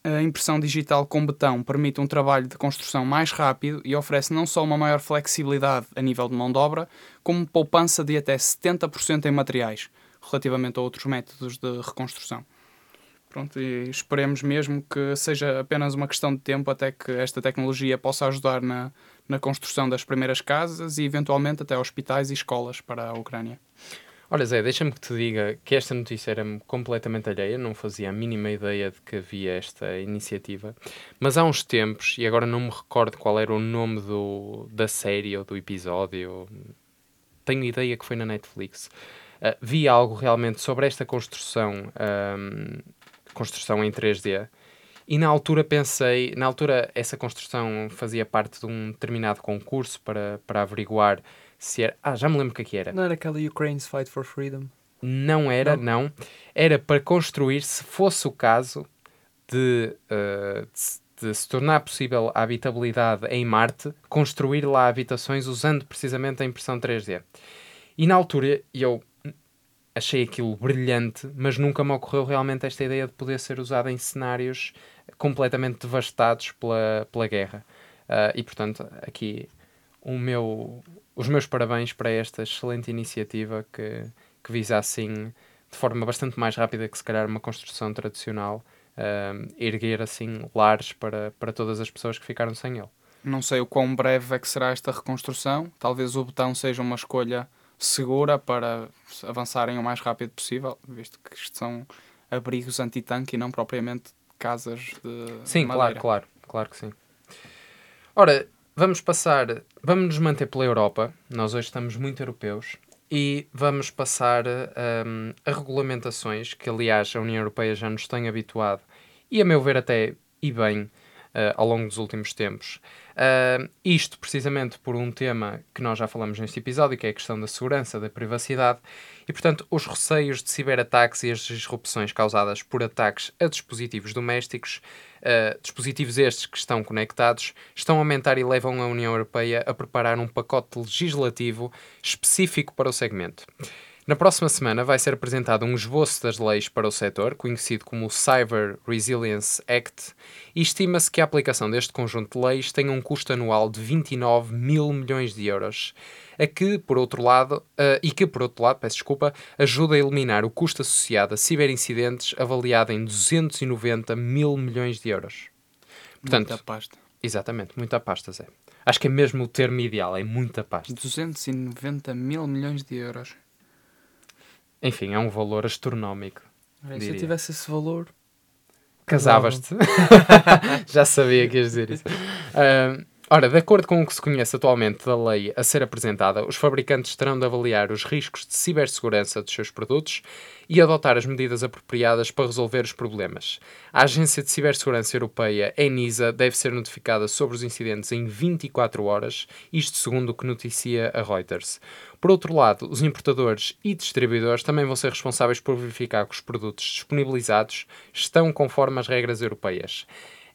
a impressão digital com betão permite um trabalho de construção mais rápido e oferece não só uma maior flexibilidade a nível de mão de obra, como poupança de até 70% em materiais, relativamente a outros métodos de reconstrução. Pronto, e esperemos mesmo que seja apenas uma questão de tempo até que esta tecnologia possa ajudar na, na construção das primeiras casas e eventualmente até hospitais e escolas para a Ucrânia. Olha, Zé, deixa-me que te diga que esta notícia era-me completamente alheia, não fazia a mínima ideia de que havia esta iniciativa, mas há uns tempos, e agora não me recordo qual era o nome do, da série ou do episódio, tenho ideia que foi na Netflix. Uh, vi algo realmente sobre esta construção, um, construção em 3D. E na altura pensei, na altura essa construção fazia parte de um determinado concurso para, para averiguar se era. Ah, já me lembro o que é que era. Não era aquela Ukraine's Fight for Freedom? Não era, não. Era para construir, se fosse o caso, de, uh, de, de se tornar possível a habitabilidade em Marte, construir lá habitações usando precisamente a impressão 3D. E na altura eu achei aquilo brilhante, mas nunca me ocorreu realmente esta ideia de poder ser usada em cenários completamente devastados pela, pela guerra. Uh, e portanto, aqui o meu, os meus parabéns para esta excelente iniciativa que, que visa assim, de forma bastante mais rápida que se calhar uma construção tradicional, uh, erguer assim lares para, para todas as pessoas que ficaram sem ele. Não sei o quão breve é que será esta reconstrução. Talvez o botão seja uma escolha segura para avançarem o mais rápido possível, visto que isto são abrigos anti-tanque e não propriamente casas de Sim, madeira. claro, claro, claro que sim. Ora, vamos passar, vamos nos manter pela Europa, nós hoje estamos muito europeus, e vamos passar um, a regulamentações que, aliás, a União Europeia já nos tem habituado, e a meu ver até e bem, Uh, ao longo dos últimos tempos. Uh, isto precisamente por um tema que nós já falamos neste episódio, que é a questão da segurança, da privacidade, e portanto os receios de ciberataques e as disrupções causadas por ataques a dispositivos domésticos, uh, dispositivos estes que estão conectados, estão a aumentar e levam a União Europeia a preparar um pacote legislativo específico para o segmento. Na próxima semana vai ser apresentado um esboço das leis para o setor, conhecido como o Cyber Resilience Act, e estima-se que a aplicação deste conjunto de leis tenha um custo anual de 29 mil milhões de euros, a que, por outro lado, uh, e que, por outro lado, peço desculpa, ajuda a eliminar o custo associado a ciberincidentes avaliado em 290 mil milhões de euros. Portanto, muita pasta. Exatamente, muita pasta, Zé. Acho que é mesmo o termo ideal, é muita pasta. 290 mil milhões de euros. Enfim, é um valor astronómico. se eu tivesse esse valor. Casavas-te. (laughs) Já sabia que ias dizer isso. Uh, (laughs) ora, de acordo com o que se conhece atualmente da lei a ser apresentada, os fabricantes terão de avaliar os riscos de cibersegurança dos seus produtos e adotar as medidas apropriadas para resolver os problemas. A Agência de Cibersegurança Europeia, ENISA, deve ser notificada sobre os incidentes em 24 horas, isto segundo o que noticia a Reuters. Por outro lado, os importadores e distribuidores também vão ser responsáveis por verificar que os produtos disponibilizados estão conforme as regras europeias.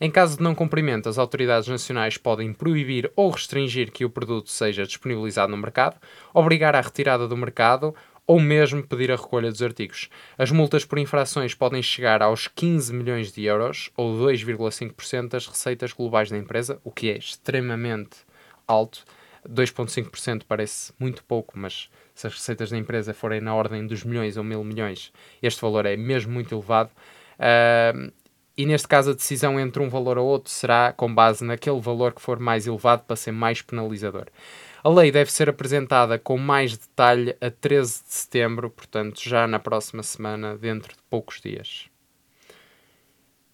Em caso de não cumprimento, as autoridades nacionais podem proibir ou restringir que o produto seja disponibilizado no mercado, obrigar à retirada do mercado ou mesmo pedir a recolha dos artigos. As multas por infrações podem chegar aos 15 milhões de euros, ou 2,5% das receitas globais da empresa, o que é extremamente alto 2,5% parece muito pouco, mas se as receitas da empresa forem na ordem dos milhões ou mil milhões, este valor é mesmo muito elevado. Uh, e neste caso, a decisão entre um valor ou outro será com base naquele valor que for mais elevado para ser mais penalizador. A lei deve ser apresentada com mais detalhe a 13 de setembro, portanto, já na próxima semana, dentro de poucos dias.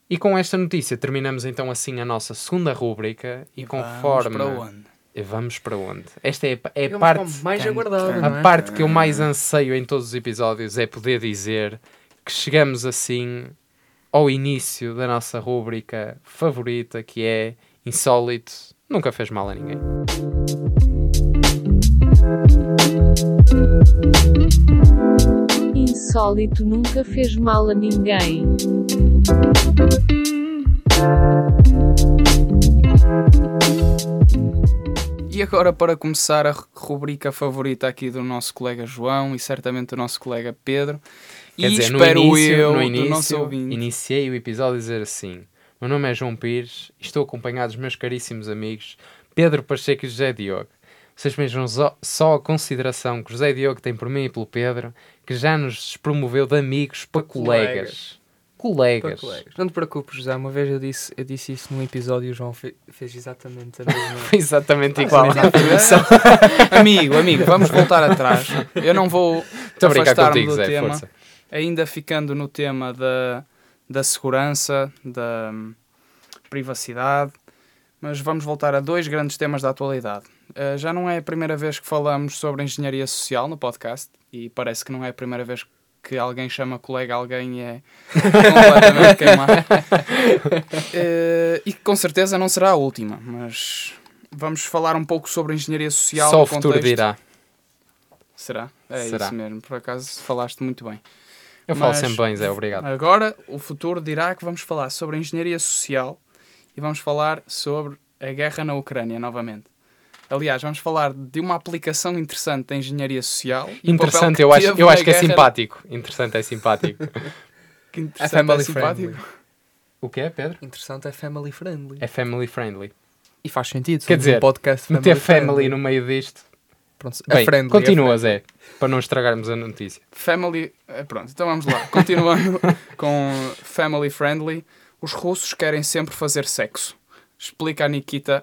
E com esta notícia terminamos então assim a nossa segunda rúbrica e, e conforme. Para onde? Vamos para onde? Esta é, é a parte mais aguardada. A é? parte que eu mais anseio em todos os episódios é poder dizer que chegamos assim ao início da nossa rúbrica favorita, que é Insólito Nunca Fez Mal a Ninguém. Insólito nunca fez mal a ninguém. E agora, para começar a rubrica favorita aqui do nosso colega João e certamente do nosso colega Pedro, Quer e dizer, espero no início, eu, no início, iniciei o episódio a dizer assim: Meu nome é João Pires e estou acompanhado dos meus caríssimos amigos Pedro Pacheco e José Diogo. Vocês vejam só a consideração que José Diogo tem por mim e pelo Pedro, que já nos promoveu de amigos para, para colegas. colegas colegas. colegas. Não te preocupes, José. Uma vez eu disse, eu disse isso num episódio e o João fe, fez exatamente a mesma. (laughs) Foi exatamente igual. amigo, amigo, vamos voltar atrás. Eu não vou afastar-me do Zé, tema. Força. Ainda ficando no tema da, da segurança, da hum, privacidade, mas vamos voltar a dois grandes temas da atualidade. Uh, já não é a primeira vez que falamos sobre engenharia social no podcast e parece que não é a primeira vez que alguém chama colega alguém e é completamente (laughs) queimado. Uh, e que com certeza não será a última, mas vamos falar um pouco sobre engenharia social. Só o futuro dirá. Será? É Será. isso mesmo, por acaso falaste muito bem. Eu falo Mas- sempre bem, Zé, obrigado. Agora, o futuro dirá que vamos falar sobre engenharia social e vamos falar sobre a guerra na Ucrânia novamente. Aliás, vamos falar de uma aplicação interessante da engenharia social. e Interessante, eu acho, eu acho que é guerra- simpático. Interessante é simpático. (laughs) que É interessante, family é simpático. friendly. o que é, Pedro? Interessante é family friendly. É family friendly. E faz sentido. Quer dizer, um podcast family Meter family friendly. no meio disto. Pronto, é Bem, friendly, continua, é friendly. Zé, para não estragarmos a notícia. Family. eh, Pronto, então vamos lá. Continuando (laughs) com family friendly. Os russos querem sempre fazer sexo. Explica a Nikita.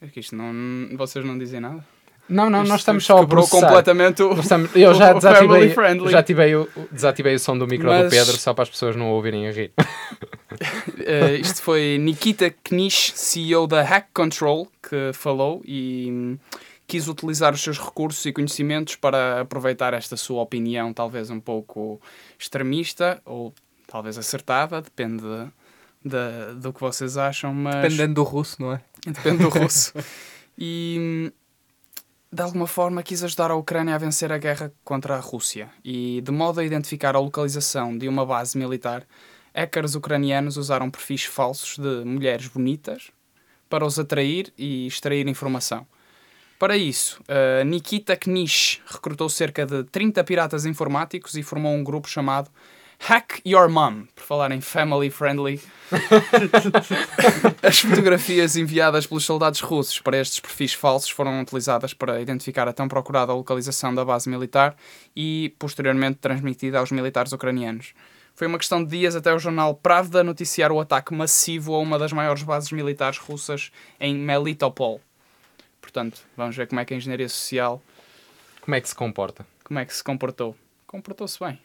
É que isto não. Vocês não dizem nada? Não, não, Isto nós estamos só a processar. completamente o. Estamos- eu (laughs) já desativei, friendly. já ativei o, desativei o som do micro do Mas- Pedro só para as pessoas não ouvirem a rir. (laughs) Eh, isto foi Nikita Knish, CEO da Hack Control, que falou e hum, quis utilizar os seus recursos e conhecimentos para aproveitar esta sua opinião, talvez um pouco extremista ou talvez acertada, depende de- de- do que vocês acham, mas Dependendo do russo, não é? depende do russo. (laughs) E de alguma forma quis ajudar a Ucrânia a vencer a guerra contra a Rússia. E de modo a identificar a localização de uma base militar, hackers ucranianos usaram perfis falsos de mulheres bonitas para os atrair e extrair informação. Para isso, a Nikita Knish recrutou cerca de 30 piratas informáticos e formou um grupo chamado Hack Your Mom, por falar em family friendly. (laughs) As fotografias enviadas pelos soldados russos para estes perfis falsos foram utilizadas para identificar a tão procurada localização da base militar e, posteriormente, transmitida aos militares ucranianos. Foi uma questão de dias até o jornal Pravda noticiar o ataque massivo a uma das maiores bases militares russas em Melitopol. Portanto, vamos ver como é que a engenharia social, Como é que se comporta? como é que se comportou. Comportou-se bem.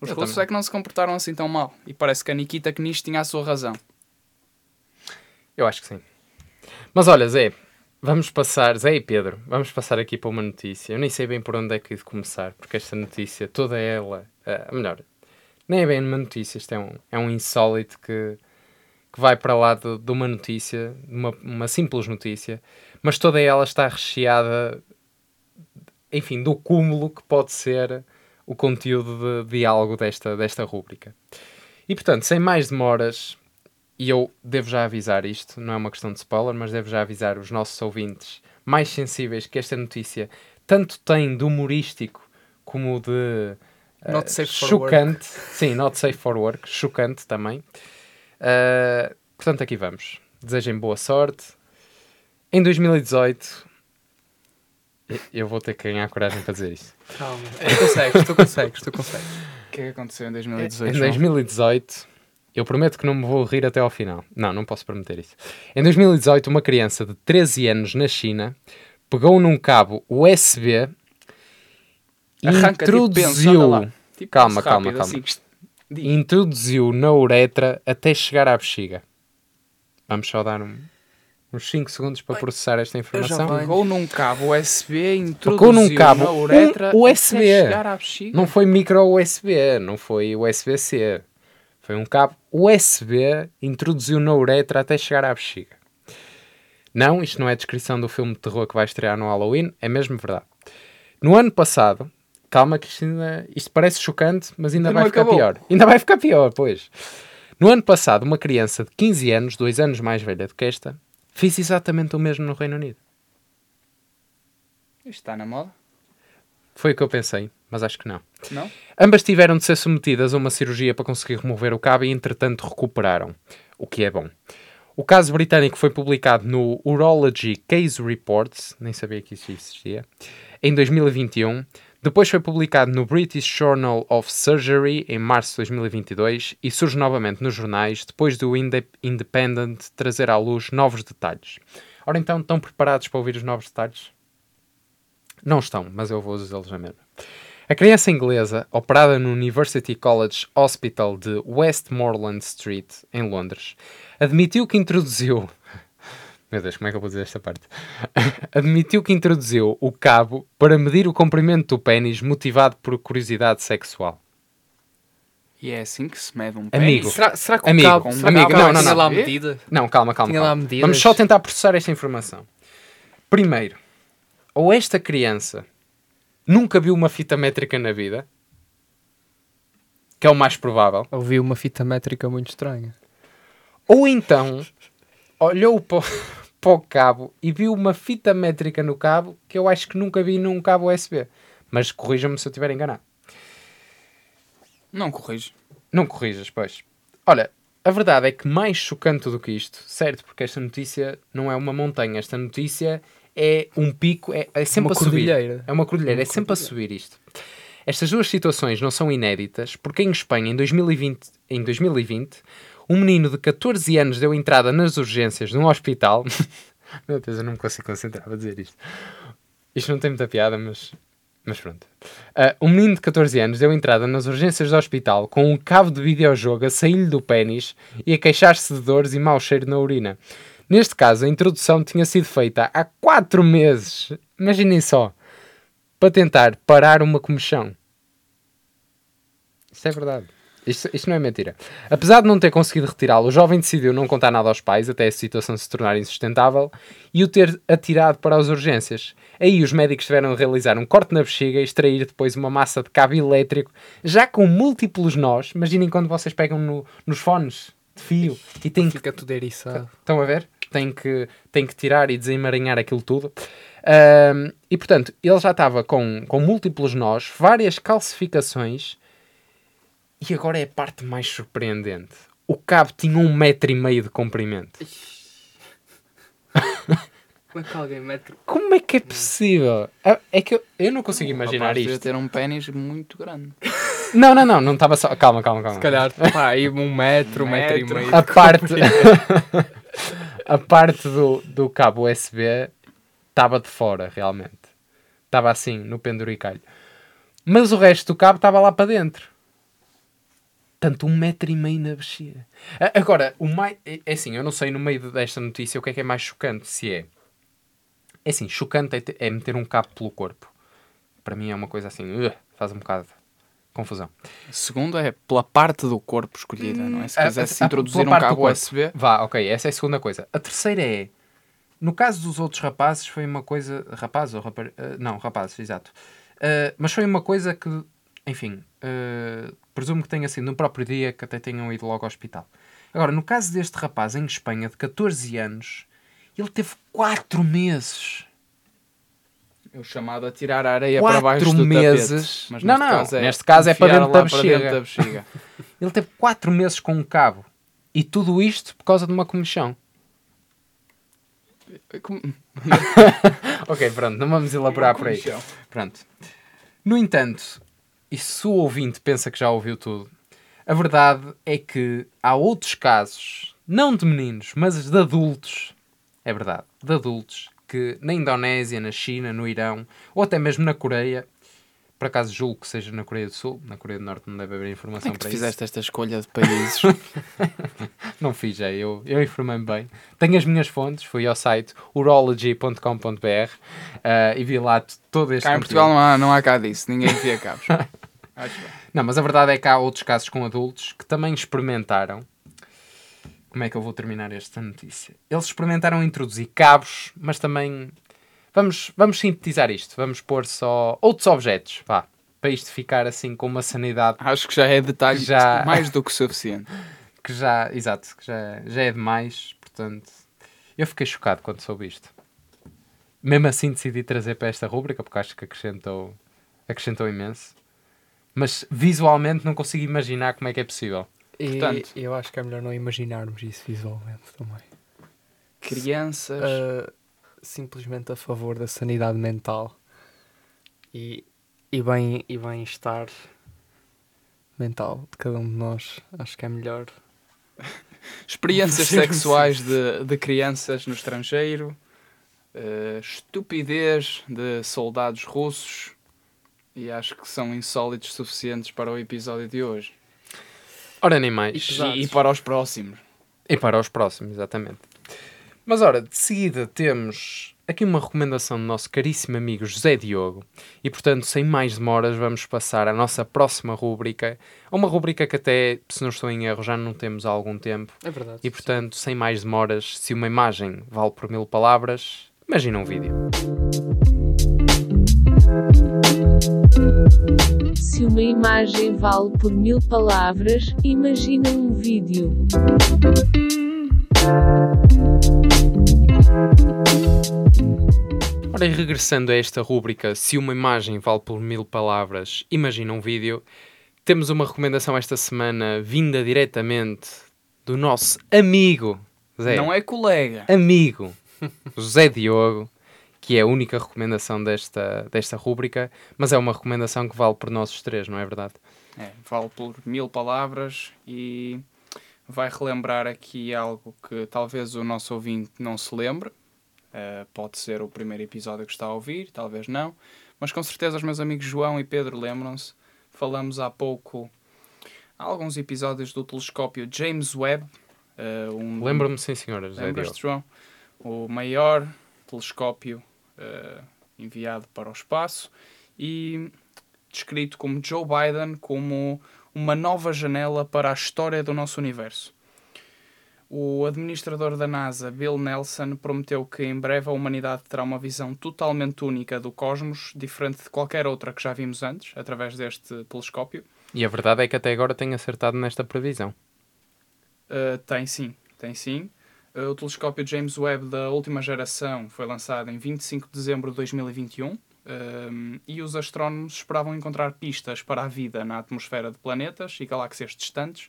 Os Eu russos também. é que não se comportaram assim tão mal. E parece que a Nikita Knish tinha a sua razão. Eu acho que sim. Mas olha, Zé, vamos passar, Zé e Pedro, vamos passar aqui para uma notícia. Eu nem sei bem por onde é que hei de começar, porque esta notícia, toda ela, ah, melhor, nem é bem uma notícia, isto é um, é um insólito que, que vai para lá de, de uma notícia, de uma, uma simples notícia, mas toda ela está recheada, enfim, do cúmulo que pode ser o conteúdo de diálogo desta, desta rúbrica. E portanto, sem mais demoras, e eu devo já avisar isto, não é uma questão de spoiler, mas devo já avisar os nossos ouvintes mais sensíveis que esta notícia tanto tem de humorístico como de Not safe for chocante. Sim, not safe for work, chocante também. Eh, portanto, aqui vamos. Desejem boa sorte. Em 2018, e- eu vou ter que ganhar coragem para dizer isso. Calma. Tu consegues, tu consegues, tu consegues. O que é que aconteceu em 2018? Em João? 2018, eu prometo que não me vou rir até ao final. Não, não posso prometer isso. Em 2018, uma criança de 13 anos na China pegou num cabo USB e tipo, pensa, introduziu. Tipo, Calma, calma, rápido, calma. assim. introduziu na uretra até chegar à bexiga. Vamos só dar um- uns 5 segundos para processar esta informação. Pegou num cabo USB, introduziu num cabo, na uretra um USB. até chegar à bexiga. Não foi micro USB, não foi USB-C. Foi um cabo USB, introduziu na uretra até chegar à bexiga. Não, isto não é descrição do filme de terror que vai estrear no Halloween, é mesmo verdade. No ano passado, calma que isto, ainda, isto parece chocante, mas ainda Ainda vai ficar acabou. pior. Ainda vai ficar pior, pois. No ano passado, uma criança de 15 anos, dois anos mais velha do que esta, fez exatamente o mesmo no Reino Unido. Isto está na moda? Foi o que eu pensei, mas acho que não. Não? Ambas tiveram de ser submetidas a uma cirurgia para conseguir remover o cabo e, entretanto, recuperaram, o que é bom. O caso britânico foi publicado no Urology Case Reports, nem sabia que isso existia, em 2021. Depois foi publicado no British Journal of Surgery em março de 2022 e surge novamente nos jornais depois do Inde- Independent trazer à luz novos detalhes. Ora então, estão preparados para ouvir os novos detalhes? Não estão, mas eu vou usá-los na mesma. A criança inglesa, operada no University College Hospital de Westmoreland Street, em Londres, admitiu que introduziu. Meu Deus, como é que eu vou dizer esta parte? (laughs) Admitiu que introduziu o cabo para medir o comprimento do pênis motivado por curiosidade sexual. E é assim que se mede um Amigo. pênis. Será, será que Amigo, o cabo, será amigo, cabo não, não, tinha não. lá medida? Não, calma, calma. Calma. Vamos só tentar processar esta informação. Primeiro, ou esta criança nunca viu uma fita métrica na vida, que é o mais provável, Ouvi uma fita métrica muito estranha. ou então olhou para, o- (laughs) para o cabo e viu uma fita métrica no cabo que eu acho que nunca vi num cabo USB. Mas corrija-me se eu estiver enganado. Não corrige. Não corrijas, pois. Olha, a verdade é que mais chocante do que isto, certo? Porque esta notícia não é uma montanha, esta notícia é um pico, é, é sempre Uma a subir. cordilheira. É uma cordilheira, Uma é sempre a subir isto. Estas duas situações não são inéditas, porque em Espanha, em 2020, em 2020 um menino de 14 anos deu entrada nas urgências num hospital. (laughs) Meu Deus, eu não me consigo concentrar para dizer isto. Isto não tem muita piada, mas, mas pronto. Ah, um menino de 14 anos deu entrada nas urgências do hospital com um cabo de videojogo a sair-lhe do pênis e a queixar-se de dores e mau cheiro na urina. Neste caso, a introdução tinha sido feita há 4 meses. Imaginem só. Para tentar parar uma comichão. Isto é verdade. Isto, isto não é mentira. Apesar de não ter conseguido retirá-lo, o jovem decidiu não contar nada aos pais até a situação se tornar insustentável e o ter atirado para as urgências. Aí os médicos tiveram de realizar um corte na bexiga e extrair depois uma massa de cabo elétrico, já com múltiplos nós. Imaginem quando vocês pegam no- nos fones de fio e têm que Fica tudo eriçado. Estão a ver? Tem que, tem que tirar e desemaranhar aquilo tudo. Ahm, e portanto, ele já estava com, com múltiplos nós, várias calcificações, e agora é a parte mais surpreendente. O cabo tinha um metro e meio de comprimento. Como é que alguém mete... Como é que é possível? Ah, É que eu, eu não consigo imaginar Rapaz, devia isto. ter um pênis muito grande. Não, não, não, não estava só. Calma, calma, calma. Se calhar, pá, aí um metro, um metro, Metro. e meio. a parte (laughs) a parte do, do cabo USB estava de fora realmente estava assim no penduricalho mas o resto do cabo estava lá para dentro tanto um metro e meio na bexiga agora o mais é é assim eu não sei no meio desta notícia o que é que é mais chocante se é é assim chocante é, é meter um cabo pelo corpo para mim é uma coisa assim ugh, faz um bocado confusão Segundo é pela parte do corpo escolhida, não é? Se a- quisesse introduzir um cabo. USB, Vá, ok, essa é a segunda coisa. A terceira é, no caso dos outros rapazes, foi uma coisa. Rapazes ou rapar... eh, não, rapazes, exato. Eh, mas foi uma coisa que, enfim, eh, presumo que tenha sido no próprio dia que até tenham ido logo ao hospital. Agora, no caso deste rapaz em Espanha, de 14 anos, ele teve 4 meses. é o chamado a tirar a areia para baixo do meses. tapete. Mas Não, não, caso é neste caso é para dentro da bexiga. dentro da bexiga. (laughs) Ele teve 4 meses com um cabo. E tudo isto por causa de uma comichão. Como- (laughs) Ok, pronto, não vamos elaborar por aí. Pronto. No entanto, e se o ouvinte pensa que já ouviu tudo, a verdade é que há outros casos, não de meninos, mas de adultos, é verdade, de adultos, que na Indonésia, na China, no Irão, ou até mesmo na Coreia, por acaso julgo que seja na Coreia do Sul, na Coreia do Norte não deve haver informação Como é que tu para fizeste esta escolha de países? isso. (laughs) Não fiz, é, eu, eu informei-me bem. Tenho as minhas fontes, fui ao site urology.com.br ah, e vi lá todo este cá em. Portugal não há, não há cá disso, ninguém enfia cabos. (laughs) Acho bem. Não, mas a verdade é que há outros casos com adultos que também experimentaram. Como é que eu vou terminar esta notícia? Eles experimentaram introduzir cabos, mas também. Vamos, vamos sintetizar isto. Vamos pôr só outros objetos, vá. Para isto ficar assim com uma sanidade Acho que já é detalhe Já- mais do que suficiente. (laughs) que já. Exato, que já, já é demais. Portanto, eu fiquei chocado quando soube isto. Mesmo assim decidi trazer para esta rúbrica, porque acho que acrescentou, acrescentou imenso. Mas visualmente não consigo imaginar como é que é possível. E Portanto- eu acho que é melhor não imaginarmos isso visualmente também. Crianças. Uh, simplesmente a favor da sanidade mental e, e, bem, e bem-estar mental de cada um de nós. Acho que é melhor. (laughs) Experiências sexuais de, de crianças no estrangeiro. eh, estupidez de soldados russos. E acho que são insólitos suficientes para o episódio de hoje. Ora, nem mais. E, e para os próximos. E para os próximos, exatamente. Mas ora, de seguida temos aqui uma recomendação do nosso caríssimo amigo José Diogo. E portanto, sem mais demoras, vamos passar à nossa próxima rúbrica. Uma rúbrica que até, se não estou em erro, já não temos há algum tempo. É verdade. E portanto, sem mais demoras, se uma imagem vale por mil palavras, imagina um vídeo. Se uma imagem vale por mil palavras, imagina um vídeo. Ora, e regressando a esta rúbrica, se uma imagem vale por mil palavras, imagina um vídeo, temos uma recomendação esta semana vinda diretamente do nosso amigo, Zé, Não é colega. amigo, (laughs) José Diogo, que é a única recomendação desta, desta rúbrica, mas é uma recomendação que vale por nós três, não é verdade? É, vale por mil palavras e vai relembrar aqui algo que talvez o nosso ouvinte não se lembre. Uh, pode ser o primeiro episódio que está a ouvir, talvez não. Mas com certeza os meus amigos João e Pedro lembram-se. Falamos há pouco há alguns episódios do telescópio James Webb. uh, um, Lembro-me, sim senhora, José Diogo. Lembras-te, João? O maior telescópio eh, enviado para o espaço e descrito como Joe Biden como uma nova janela para a história do nosso universo. O administrador da NASA, Bill Nelson, prometeu que em breve a humanidade terá uma visão totalmente única do cosmos, diferente de qualquer outra que já vimos antes, através deste telescópio. E a verdade é que até agora tenho acertado nesta previsão. Uh, tem sim, tem sim. Uh, o telescópio James Webb da última geração foi lançado em 25 de dezembro de 2021 um, e os astrónomos esperavam encontrar pistas para a vida na atmosfera de planetas e galáxias distantes,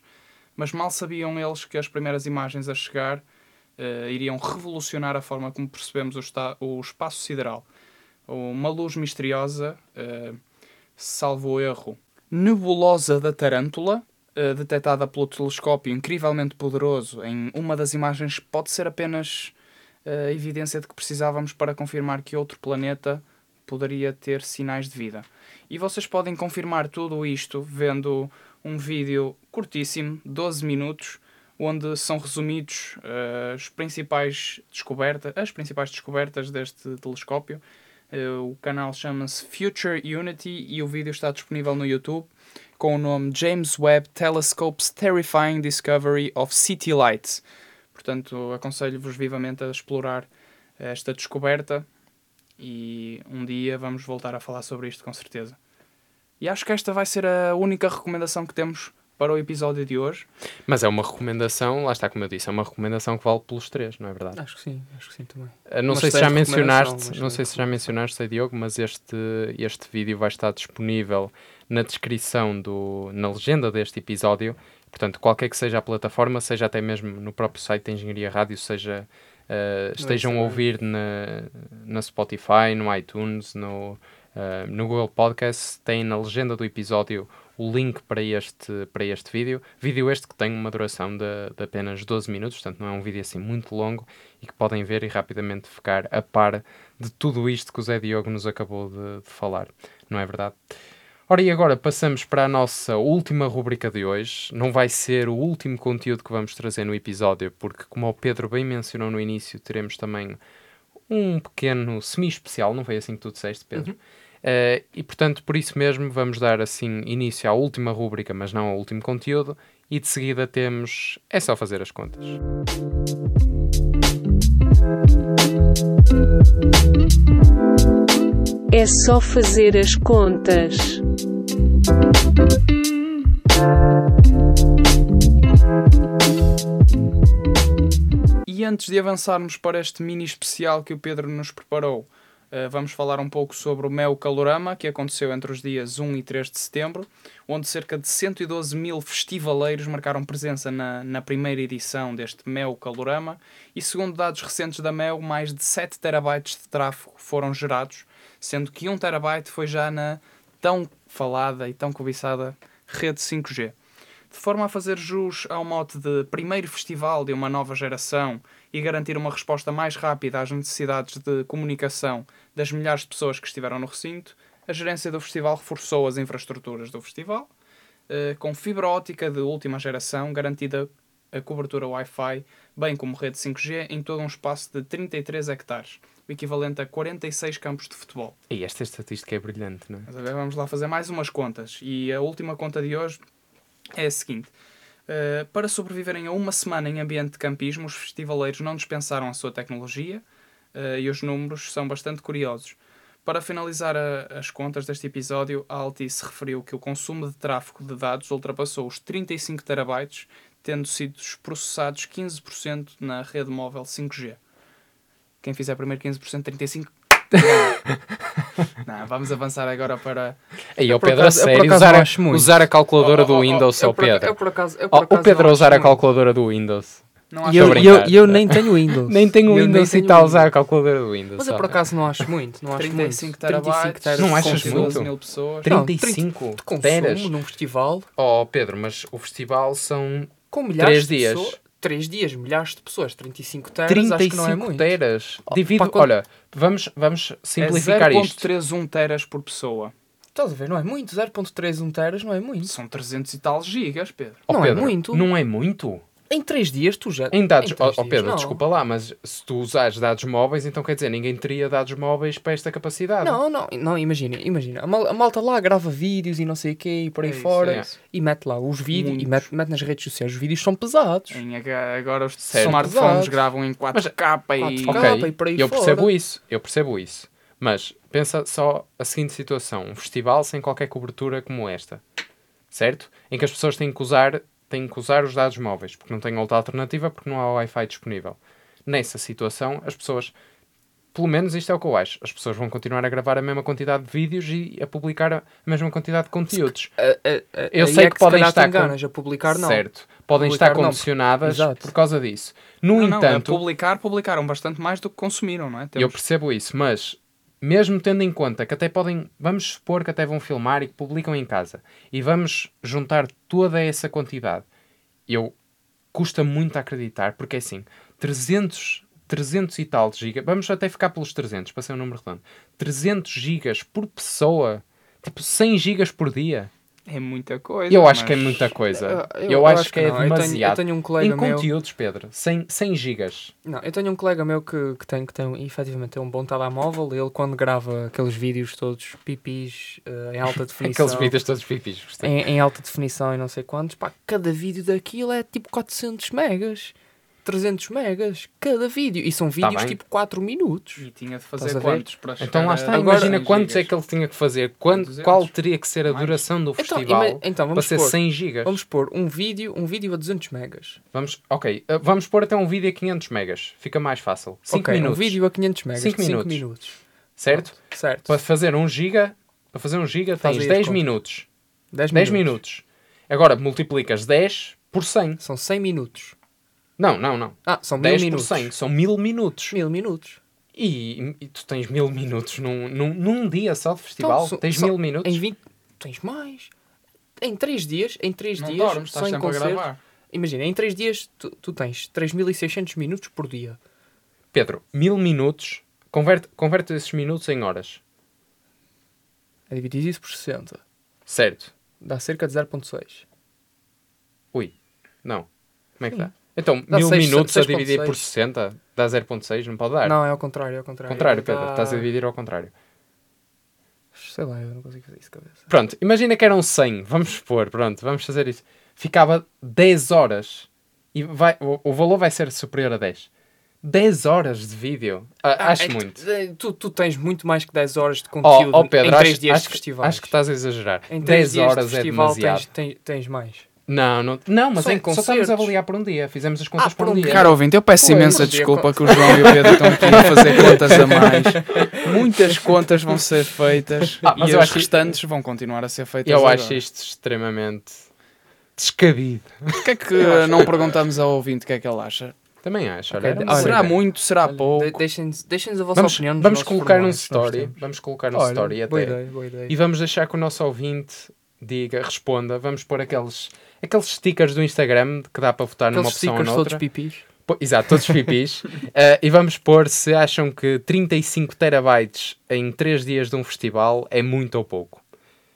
mas mal sabiam eles que as primeiras imagens a chegar uh, iriam revolucionar a forma como percebemos o, o espaço sideral. Uma luz misteriosa, uh, salvo erro, nebulosa da Tarântula, uh, detectada pelo telescópio incrivelmente poderoso em uma das imagens, pode ser apenas uh, evidência de que precisávamos para confirmar que outro planeta poderia ter sinais de vida. E vocês podem confirmar tudo isto vendo um vídeo curtíssimo, 12 minutos, onde são resumidos uh, as principais descobertas, as principais descobertas deste telescópio. Uh, o canal chama-se Future Unity e o vídeo está disponível no YouTube com o nome James Webb Telescope's Terrifying Discovery of City Lights. Portanto, aconselho-vos vivamente a explorar esta descoberta e um dia vamos voltar a falar sobre isto com certeza. E acho que esta vai ser a única recomendação que temos para o episódio de hoje. Mas é uma recomendação, lá está como eu disse, é uma recomendação que vale pelos três, não é verdade? Acho que sim, acho que sim também. Uh, Não Uma sei se já mencionaste, não sei se já mencionaste, Diogo, mas este, este vídeo vai estar disponível na descrição, do, na legenda deste episódio. Portanto, qualquer que seja a plataforma, seja até mesmo no próprio site da Engenharia Rádio, seja uh, estejam a Instagram. ouvir na, na Spotify, no iTunes, no, uh, no Google Podcast, tem na legenda do episódio o link para este, para este vídeo. Vídeo este que tem uma duração de, de apenas 12 minutos, portanto não é um vídeo assim muito longo e que podem ver e rapidamente ficar a par de tudo isto que o Zé Diogo nos acabou de, de falar, não é verdade? Ora, e agora passamos para a nossa última rubrica de hoje. Não vai ser o último conteúdo que vamos trazer no episódio, porque, como o Pedro bem mencionou no início, teremos também um pequeno semi-especial, não foi assim que tu disseste, Pedro? Eh, e, portanto, por isso mesmo, vamos dar assim início à última rubrica, mas não ao último conteúdo, e de seguida temos. É só fazer as contas. É só fazer as contas. E antes de avançarmos para este mini especial que o Pedro nos preparou, eh, vamos falar um pouco sobre o Mel Calorama, que aconteceu entre os dias 1 e 3 de setembro, onde cerca de 112 mil festivaleiros marcaram presença na, na primeira edição deste Mel Calorama, e segundo dados recentes da Mel, mais de 7 terabytes de tráfego foram gerados, sendo que 1 terabyte foi já na tão falada e tão cobiçada rede 5G. De forma a fazer jus ao mote de primeiro festival de uma nova geração e garantir uma resposta mais rápida às necessidades de comunicação das milhares de pessoas que estiveram no recinto, a gerência do festival reforçou as infraestruturas do festival, eh, com fibra ótica de última geração garantida a cobertura Wi-Fi, bem como rede 5G, em todo um espaço de 33 hectares, o equivalente a 46 campos de futebol. E esta estatística é brilhante, não é? Mas a ver, vamos lá fazer mais umas contas. E a última conta de hoje é a seguinte. Uh, para sobreviverem a uma semana em ambiente de campismo, os festivaleiros não dispensaram a sua tecnologia uh, e os números são bastante curiosos. Para finalizar a, as contas deste episódio, a Altice referiu que o consumo de tráfego de dados ultrapassou os 35 terabytes, tendo sido processados 15% na rede móvel 5G. Quem fizer primeiro 15%, 35%. (laughs) não, vamos avançar agora para. Aí, o Pedro, a acaso- por sério, usar, a- usar a calculadora Oh, oh, do oh, Windows, Eu ao por, Pedro. o Pedro a usar a calculadora do Windows. Não E acho eu, a e eu, e eu nem tenho Windows. (laughs) Nem tenho Eu nem Windows e tenho está a Windows. usar a calculadora do Windows. Mas eu por acaso não acho muito. Não acho 35 muito. terabytes, teras Não de achas muito? mil pessoas. Não, 35 De consumo teras. num festival Oh, Pedro, mas o festival são com milhares Três de dias. pessoas. Três dias, milhares de pessoas. 35 teras, acho que não é 35 muito. teras. Divido, quando- olha, vamos, vamos É simplificar isto. 0.31 teras por pessoa. Estás a ver? Não é muito. 0.31 teras não é muito. São 300 e tal gigas, Pedro. Oh, não é Pedro, muito. Não é muito? Em 3 dias tu já... Em dados, em três oh, oh, dias, Pedro, não. desculpa lá, mas se tu usares dados móveis, então quer dizer, ninguém teria dados móveis para esta capacidade. Não, não, não, imagina, imagina. A, mal- a malta lá grava vídeos e não sei o quê e por aí É isso, fora é e mete lá os vídeos e Muitos. mete, mete nas redes sociais. Os vídeos são pesados. Em agora os Certo. smartphones Pesados. gravam em 4K e... 4K. Ok, capa e por aí eu fora. percebo isso, eu percebo isso. Mas pensa só a seguinte situação: um festival sem qualquer cobertura como esta, certo? Em que as pessoas têm que usar, têm que usar os dados móveis, porque não têm outra alternativa, porque não há Wi-Fi disponível. Nessa situação, as pessoas, pelo menos isto é o que eu acho, as pessoas vão continuar a gravar a mesma quantidade de vídeos e a publicar a mesma quantidade de conteúdos. A- a- a- Eu sei é que se podem estar te com- enganas, a publicar não. Certo. Podem Publicar estar não, condicionadas por causa disso. No Não, não, a entanto, publicar, publicaram bastante mais do que consumiram, não é? Eu Temos- percebo isso, mas mesmo tendo em conta que até podem, vamos supor que até vão filmar e que publicam em casa e vamos juntar toda essa quantidade, eu custa muito acreditar, porque é assim, 300, 300 e tal gigas, vamos até ficar pelos 300, para ser um número redondo, 300 gigas por pessoa, tipo 100 gigas por dia. É muita coisa. Eu acho mas- que é muita coisa. Eu- Eu, eu acho, acho que, que é não. Eu tenho- eu demasiado. tenho um colega em meu- conteúdos, Pedro, 100, 100 gigas. Não, eu tenho um colega meu que, que tem, que tem efetivamente tem um bom telemóvel. Ele, quando grava aqueles vídeos todos pipis eh, em alta (laughs) definição, Aqueles vídeos todos pipis. gostei. em, em alta definição e não sei quantos, pá, cada vídeo daquilo é tipo 400 megas, 300 megas, cada vídeo. E são vídeos Tá bem. tipo 4 minutos. E tinha de fazer a quantos para chegar Então lá a está, Agora- imagina 100 quantos é gigas? que ele tinha que fazer, quando, 200? qual teria que ser a duração do Então, festival ima- então para vamos ser pôr, 100 gigas. vamos pôr um vídeo, um vídeo a 200 megas. Vamos, ok, uh, vamos pôr até um vídeo a 500 megas, fica mais fácil. 5 Ok, minutos, Um vídeo a 500 megas. Cinco 5 minutos. minutos. certo? Certo. Para fazer 1 giga, para fazer 1 giga Faz tens aí as 10 contas. minutos. 10 10 minutos. minutos. Agora multiplicas 10 por 100. São 100 minutos. Não, não, não. Ah, são 10 10 por minutos. 100 são 1000 minutos. 1000 minutos. E, e tu tens 1000 minutos num, num, num dia só de festival? Então, tens só 1000 minutos? Em 20... Tens mais. Em 3 dias, em 3 Não dias, dormes, só estás em gravar. Imagina, em 3 dias tu, tu tens 3600 minutos por dia. Pedro, 1000 minutos, converte, converte esses minutos em horas. É dividir isso por 60. Certo. Dá cerca de 0.6. Ui, não. Como é que Sim. dá? Então, Dá 1000 seis- minutos a 6.6. dividir por 60 dá 0.6, não pode dar? Não, é ao contrário, é ao contrário. Contrário, Pedro, Dá- estás a dividir ao contrário. Sei lá, eu não consigo fazer isso de cabeça. Pronto, imagina que eram 100, vamos supor, pronto, vamos fazer isso. Ficava 10 horas e vai, o, o valor vai ser superior a 10. 10 horas de vídeo, Ah, acho é muito. tu- é, Tu, tu tens muito mais que 10 horas de Oh, conteúdo oh, Pedro, em 3 acho, dias acho, de festivais. acho que estás a exagerar. Em 10 três dias horas de é festival demasiado. tens, tens, tens mais. Não, não, não, mas Só em só estamos concertos. a avaliar por um dia. Fizemos as contas Ah, por um um dia. Caro ouvinte, eu peço Pois, imensa desculpa que o João e o Pedro estão aqui a fazer (laughs) contas a mais. Muitas contas vão ser feitas Ah, mas e eu as acho que- restantes vão continuar a ser feitas Eu agora. acho isto extremamente descabido. Porquê é que (laughs) não perguntamos ao ouvinte o que é que ele acha? Também acho. Ok, Olha, olha, será boa muito, será Olha, pouco? de- Deixem-nos deixem-nos a vossa Vamos, opinião. nos vamos colocar um story. Vamos colocar um Olha, story boa até. ideia, boa ideia. E vamos deixar que o nosso ouvinte diga, responda. Vamos pôr aqueles, aqueles stickers do Instagram que dá para votar numa Aqueles opção ou stickers todos noutra. pipis. Pô- Exato, todos pipis. (laughs) Eh, e vamos pôr se acham que 35 terabytes em 3 dias de um festival é muito ou pouco.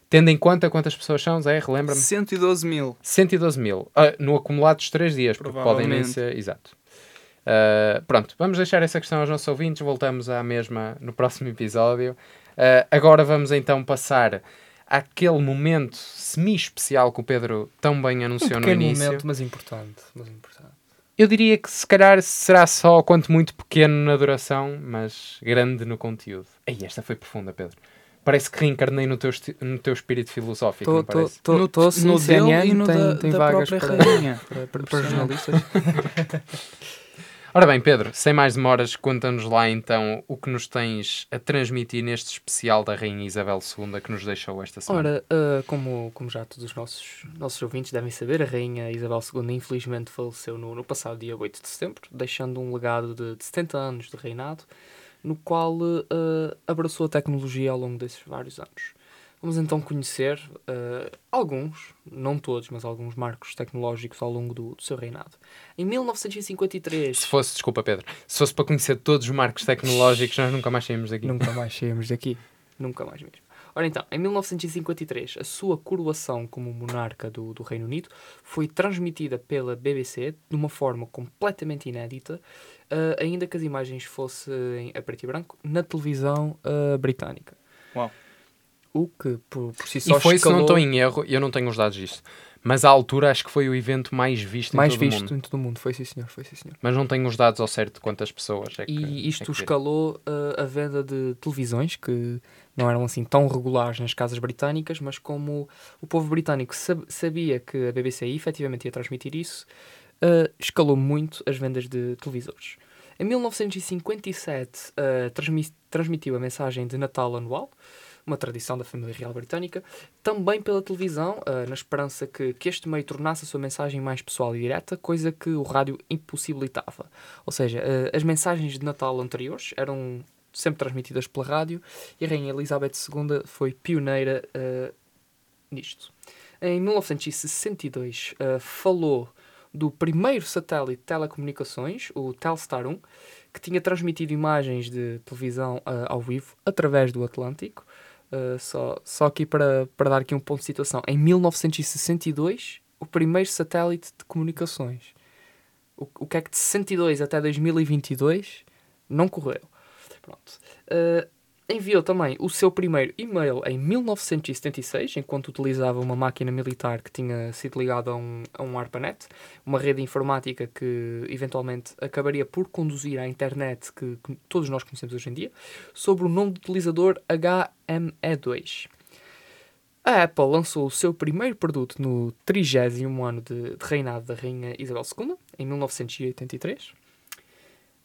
Tendo em conta quantas pessoas são, Zé, relembra-me? 112 mil. 112 mil. Ah, no acumulado dos três dias, porque podem nem Provavelmente. ser. Exato. Ah, pronto, vamos deixar essa questão aos nossos ouvintes. Voltamos à mesma no próximo episódio. Ah, agora vamos então passar àquele momento semi-especial que o Pedro tão bem Um anunciou no pequeno início. momento, mas importante. Mas importante. Eu diria que se calhar será só quanto muito pequeno na duração, mas grande no conteúdo. Ei, esta foi profunda, Pedro. Parece que reencarnei no teu, no teu espírito filosófico, não parece? Estou sim, no dele CNN e no tem, da, tem da vagas própria para, rainha. (laughs) para, para, para jornalistas. Ora bem, Pedro, sem mais demoras, conta-nos lá então o que nos tens a transmitir neste especial da Rainha Isabel II que nos deixou esta semana. Ora, ah, como, como já todos os nossos, nossos ouvintes devem saber, a Rainha Isabel II infelizmente faleceu no, no passado dia 8 de setembro, deixando um legado de, de 70 anos de reinado, no qual ah, abraçou a tecnologia ao longo desses vários anos. Vamos então conhecer ah, alguns, não todos, mas alguns marcos tecnológicos ao longo do, do seu reinado. Em 1953... Se fosse, desculpa Pedro, se fosse para conhecer todos os marcos tecnológicos, nós nunca mais saímos daqui. Nunca mais saímos daqui. Nunca mais mesmo. Ora então, em 1953, a sua coroação como monarca do, do Reino Unido foi transmitida pela BBC de uma forma completamente inédita, ah, ainda que as imagens fossem a preto e branco, na televisão ah, britânica. Uau. O que, por, por si só, E foi, se não escalou estou em erro, eu não tenho os dados disto, mas à altura acho que foi o evento mais visto mais em todo o visto mundo. em todo o mundo. Foi sim, senhor. Foi sim, senhor. Mas não tenho os dados ao certo de quantas pessoas é que E isto é que escalou uh, a venda de televisões que não eram assim tão regulares nas casas britânicas, mas como o povo britânico sab- sabia que a BBC efetivamente ia transmitir isso, uh, escalou muito as vendas de televisores. Em 1957, uh, transmi- transmitiu a mensagem de Natal anual, uma tradição da família real britânica, também pela televisão, uh, na esperança que, que este meio tornasse a sua mensagem mais pessoal e direta, coisa que o rádio impossibilitava. Ou seja, uh, as mensagens de Natal anteriores eram sempre transmitidas pela rádio e a Rainha Elizabeth II foi pioneira uh, nisto. Em 1962, uh, falou do primeiro satélite de telecomunicações, o Telstar 1, que tinha transmitido imagens de televisão uh, ao vivo através do Atlântico. Uh, só, só aqui para, para dar aqui um ponto de situação. Em 1962, o primeiro satélite de comunicações. O, o que é que de 62 até 2022 não correu. Pronto. Uh, enviou também o seu primeiro e-mail em 1976, enquanto utilizava uma máquina militar que tinha sido ligada a um, a um ARPANET, uma rede informática que eventualmente acabaria por conduzir à internet que, que todos nós conhecemos hoje em dia, sobre o nome do utilizador HME2. A Apple lançou o seu primeiro produto no 30 ano de, de reinado da Rainha Isabel II, em 1983.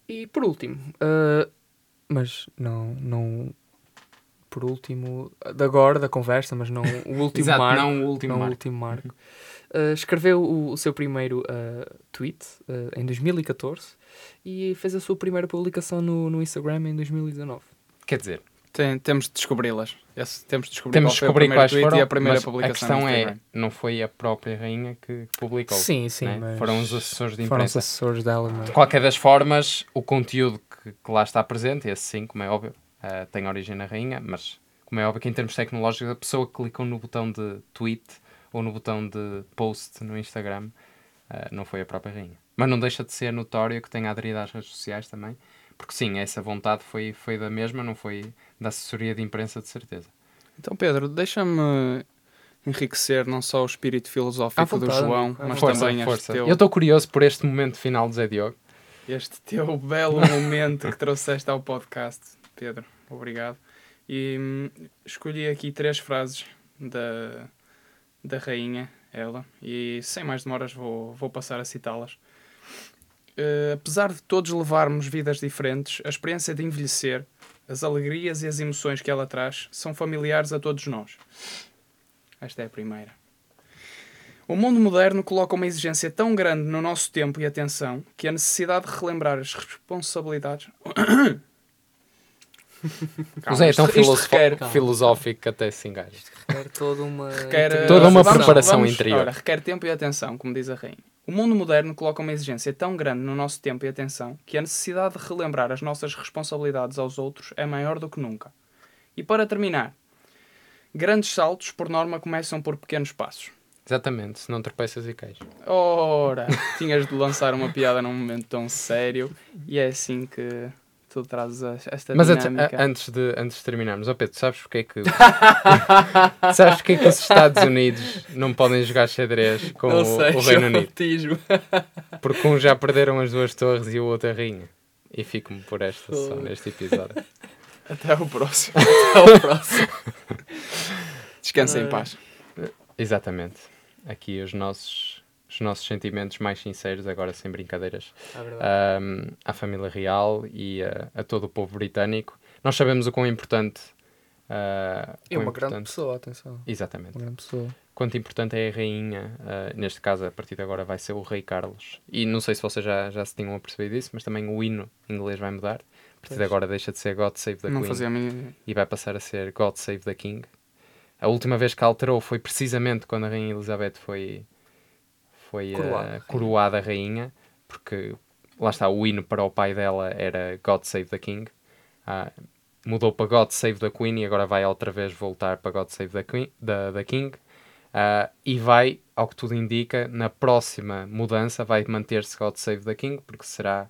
E por último, uh, mas não, não por último, de agora da conversa, mas não o (laughs) último Exato, marco. não o último não marco. último marco. Uh, escreveu o, o seu primeiro uh, tweet uh, em 2014 e fez a sua primeira publicação no, no Instagram em 2019. Quer dizer, Tem- temos de descobri-las. Temos de descobrir temos de descobrir quais tweet foram, e a primeira publicação. a questão é, não foi a própria rainha que publicou. Sim, sim, né? mas Foram os assessores de foram os imprensa. assessores dela. Mas... De qualquer das formas, o conteúdo que, que lá está presente, esse sim, como é óbvio, eh, tem origem na rainha, mas como é óbvio que em termos tecnológicos, a pessoa que clicou no botão de tweet ou no botão de post no Instagram eh, não foi a própria rainha. Mas não deixa de ser notório que tenha aderido às redes sociais também, porque sim, essa vontade foi, foi da mesma, não foi da assessoria de imprensa, de certeza. Então, Pedro, deixa-me enriquecer não só o espírito filosófico do João, mas vontade. também este força. teu, Eu estou curioso por este momento final de Zé Diogo. Este teu (laughs) belo momento que trouxeste ao podcast, Pedro. Obrigado. E hum, escolhi aqui três frases da, da rainha, ela, e sem mais demoras vou, vou passar a citá-las. Eh, apesar de todos levarmos vidas diferentes, a experiência de envelhecer, as alegrias e as emoções que ela traz são familiares a todos nós. Esta é a primeira. O mundo moderno coloca uma exigência tão grande no nosso tempo e atenção que a necessidade de relembrar as responsabilidades. (laughs) o Zé é tão requer- Calma. filosófico que até se engaja. Requer toda uma. requer, Toda uma vamos- preparação vamos- interior. ora, requer tempo e atenção, como diz a rainha. O mundo moderno coloca uma exigência tão grande no nosso tempo e atenção que a necessidade de relembrar as nossas responsabilidades aos outros é maior do que nunca. E para terminar, Grandes saltos, por norma, começam por pequenos passos. Exatamente, se não tropeças e cais. Ora, tinhas de lançar uma piada num momento tão sério e é assim que tu trazes a- esta Mas antes, dinâmica. a- antes, de, antes de terminarmos, ó Pedro, sabes porque é que. (laughs) sabes porque é que os Estados Unidos não podem jogar xadrez com o, o Reino Unido? batismo. Porque um já perderam as duas torres e o outro a rainha. E fico-me por esta só Oh. neste episódio. Até ao próximo. (laughs) Até ao próximo. Descansa em paz. Exatamente. Aqui os nossos, os nossos sentimentos mais sinceros, agora sem brincadeiras, É um, à família real e a, a todo o povo britânico. Nós sabemos o quão importante. Uh, é uma grande importante- pessoa, atenção. Exatamente. Uma grande pessoa. Quanto importante é a rainha, uh, neste caso, a partir de agora, vai ser o Rei Carlos. E não sei se vocês já, já se tinham apercebido disso, mas também o hino inglês vai mudar. A partir de agora deixa de ser God Save the Queen e vai passar a ser God Save the King. A última vez que alterou foi precisamente quando a Rainha Elizabeth foi, foi uh, Coroada. coroada rainha, porque lá está, o hino para o pai dela era God Save the King. Ah, mudou para God Save the Queen e agora vai outra vez voltar para God Save the, Queen, the, the King. Ah, e vai, ao que tudo indica, na próxima mudança vai manter-se God Save the King, porque será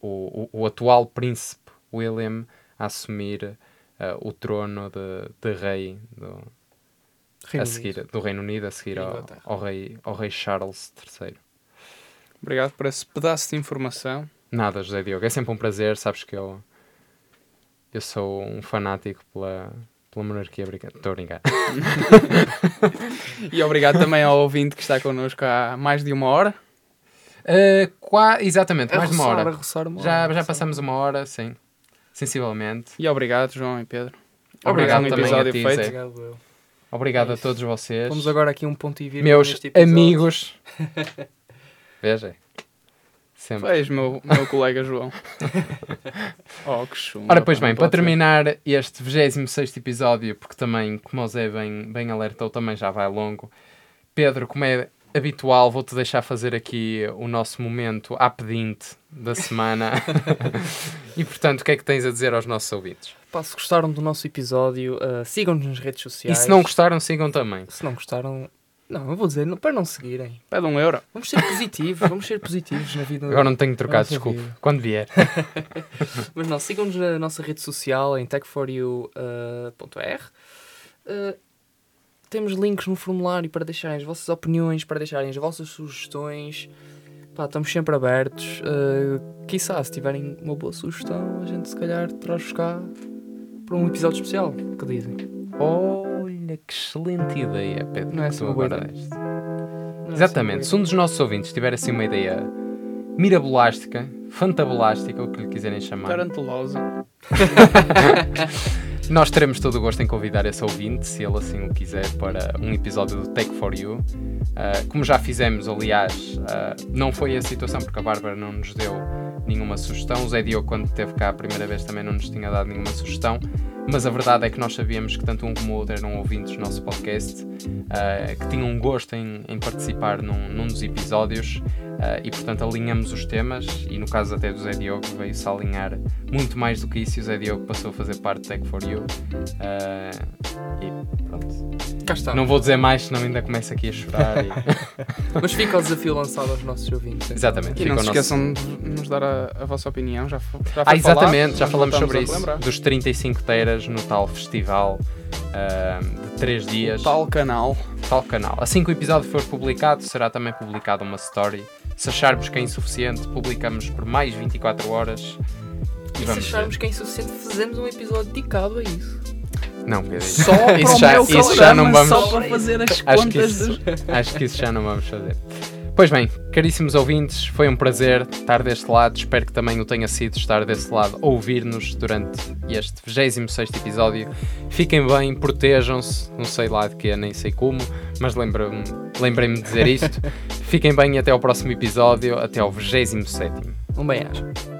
o, o, o atual príncipe William a assumir ah, o trono de, de rei do, Reino a Unido. seguir, do Reino Unido a seguir ao, ao, rei, ao rei Charles III. Obrigado por esse pedaço de informação. Nada, José Diogo, é sempre um prazer, sabes que eu, eu sou um fanático pela, pela monarquia britânica. Estou a brincar. (laughs) E obrigado também ao ouvinte que está connosco há mais de uma hora. Uh, qua- exatamente, mais de uma hora. uma Já, hora, já passamos uma hora, sim. Sensivelmente. E obrigado, João e Pedro. Obrigado um também episódio a ti, feito. Zé. Obrigado. Obrigado É a todos vocês. Vamos agora aqui um ponto e vírgula Meus amigos. (laughs) Veja. Sempre. Pois, meu, meu colega João. (laughs) oh, que chumbo. Ora, pois bem, para ser. terminar este 26 episódio, porque também, como o Zé bem, bem alertou, também já vai longo. Pedro, como é habitual, vou-te deixar fazer aqui o nosso momento à pedinte da semana. (laughs) e, portanto, o que é que tens a dizer aos nossos ouvintes? Pá, se gostaram do nosso episódio, ah, sigam-nos nas redes E sociais. se não gostaram, sigam também. Se não gostaram, não, eu vou dizer, não, para não seguirem. Pede um euro. Vamos ser positivos, vamos ser positivos na vida. Agora não tenho Nossa desculpe. vida. Quando vier. (laughs) Mas não, sigam-nos na nossa rede social em tech4u.r. Uh, temos links no formulário para deixarem as vossas opiniões, para deixarem as vossas sugestões. Pá, estamos sempre abertos. Uh, quiçá, se tiverem uma boa sugestão, a gente se calhar traz-vos cá para um episódio especial. O que dizem? Olha, que excelente ideia, Pedro. Não é que assim tu uma boa agora ideia? deste. É Exatamente. assim Se um dos nossos ouvintes tiver assim uma ideia mirabolástica, fantabulástica, o que lhe quiserem chamar, Tarantulosa. (laughs) (laughs) nós teremos todo o gosto em convidar esse ouvinte, se ele assim o quiser, para um episódio do Tech for You. Uh, como já fizemos, aliás, uh, não foi a situação porque a Bárbara não nos deu nenhuma sugestão. O Zé Diogo, quando esteve cá a primeira vez, também não nos tinha dado nenhuma sugestão. Mas a verdade é que nós sabíamos que tanto um como o outro eram ouvintes do nosso podcast, uh, que tinham um gosto em, em participar num, num dos episódios uh, e, portanto, alinhamos os temas. E no caso até do Zé Diogo, veio-se a alinhar muito mais do que isso. E o Zé Diogo passou a fazer parte do Tech for You. Uh, e pronto. Cá está. Não vou dizer mais, senão ainda começo aqui a chorar. e- (laughs) Mas fica o desafio lançado aos nossos ouvintes. então. Exatamente. E não se nosso- esqueçam de nos dar a, a vossa opinião. Já, já Ah, exatamente, já falamos sobre isso. Dos 35 teras no tal festival ah, de 3 dias. Tal canal. tal canal. Assim que o episódio for publicado, será também publicada uma story. Se acharmos que é insuficiente, publicamos por mais 24 horas. E, E se acharmos ver. que é insuficiente, fazemos um episódio dedicado a isso. Não, Pedro. Só isso para o já, meu isso já não vamos. Só para fazer as Acho que, contas isso, dos... (laughs) acho que isso já não vamos fazer. Pois bem, caríssimos ouvintes, foi um prazer estar deste lado. Espero que também o tenha sido estar desse lado a ouvir-nos durante este 26 episódio. Fiquem bem, protejam-se, não sei lá de que, nem sei como, mas lembrei-me de dizer isto. (laughs) Fiquem bem até ao próximo episódio, até ao 27. Um bem-aja.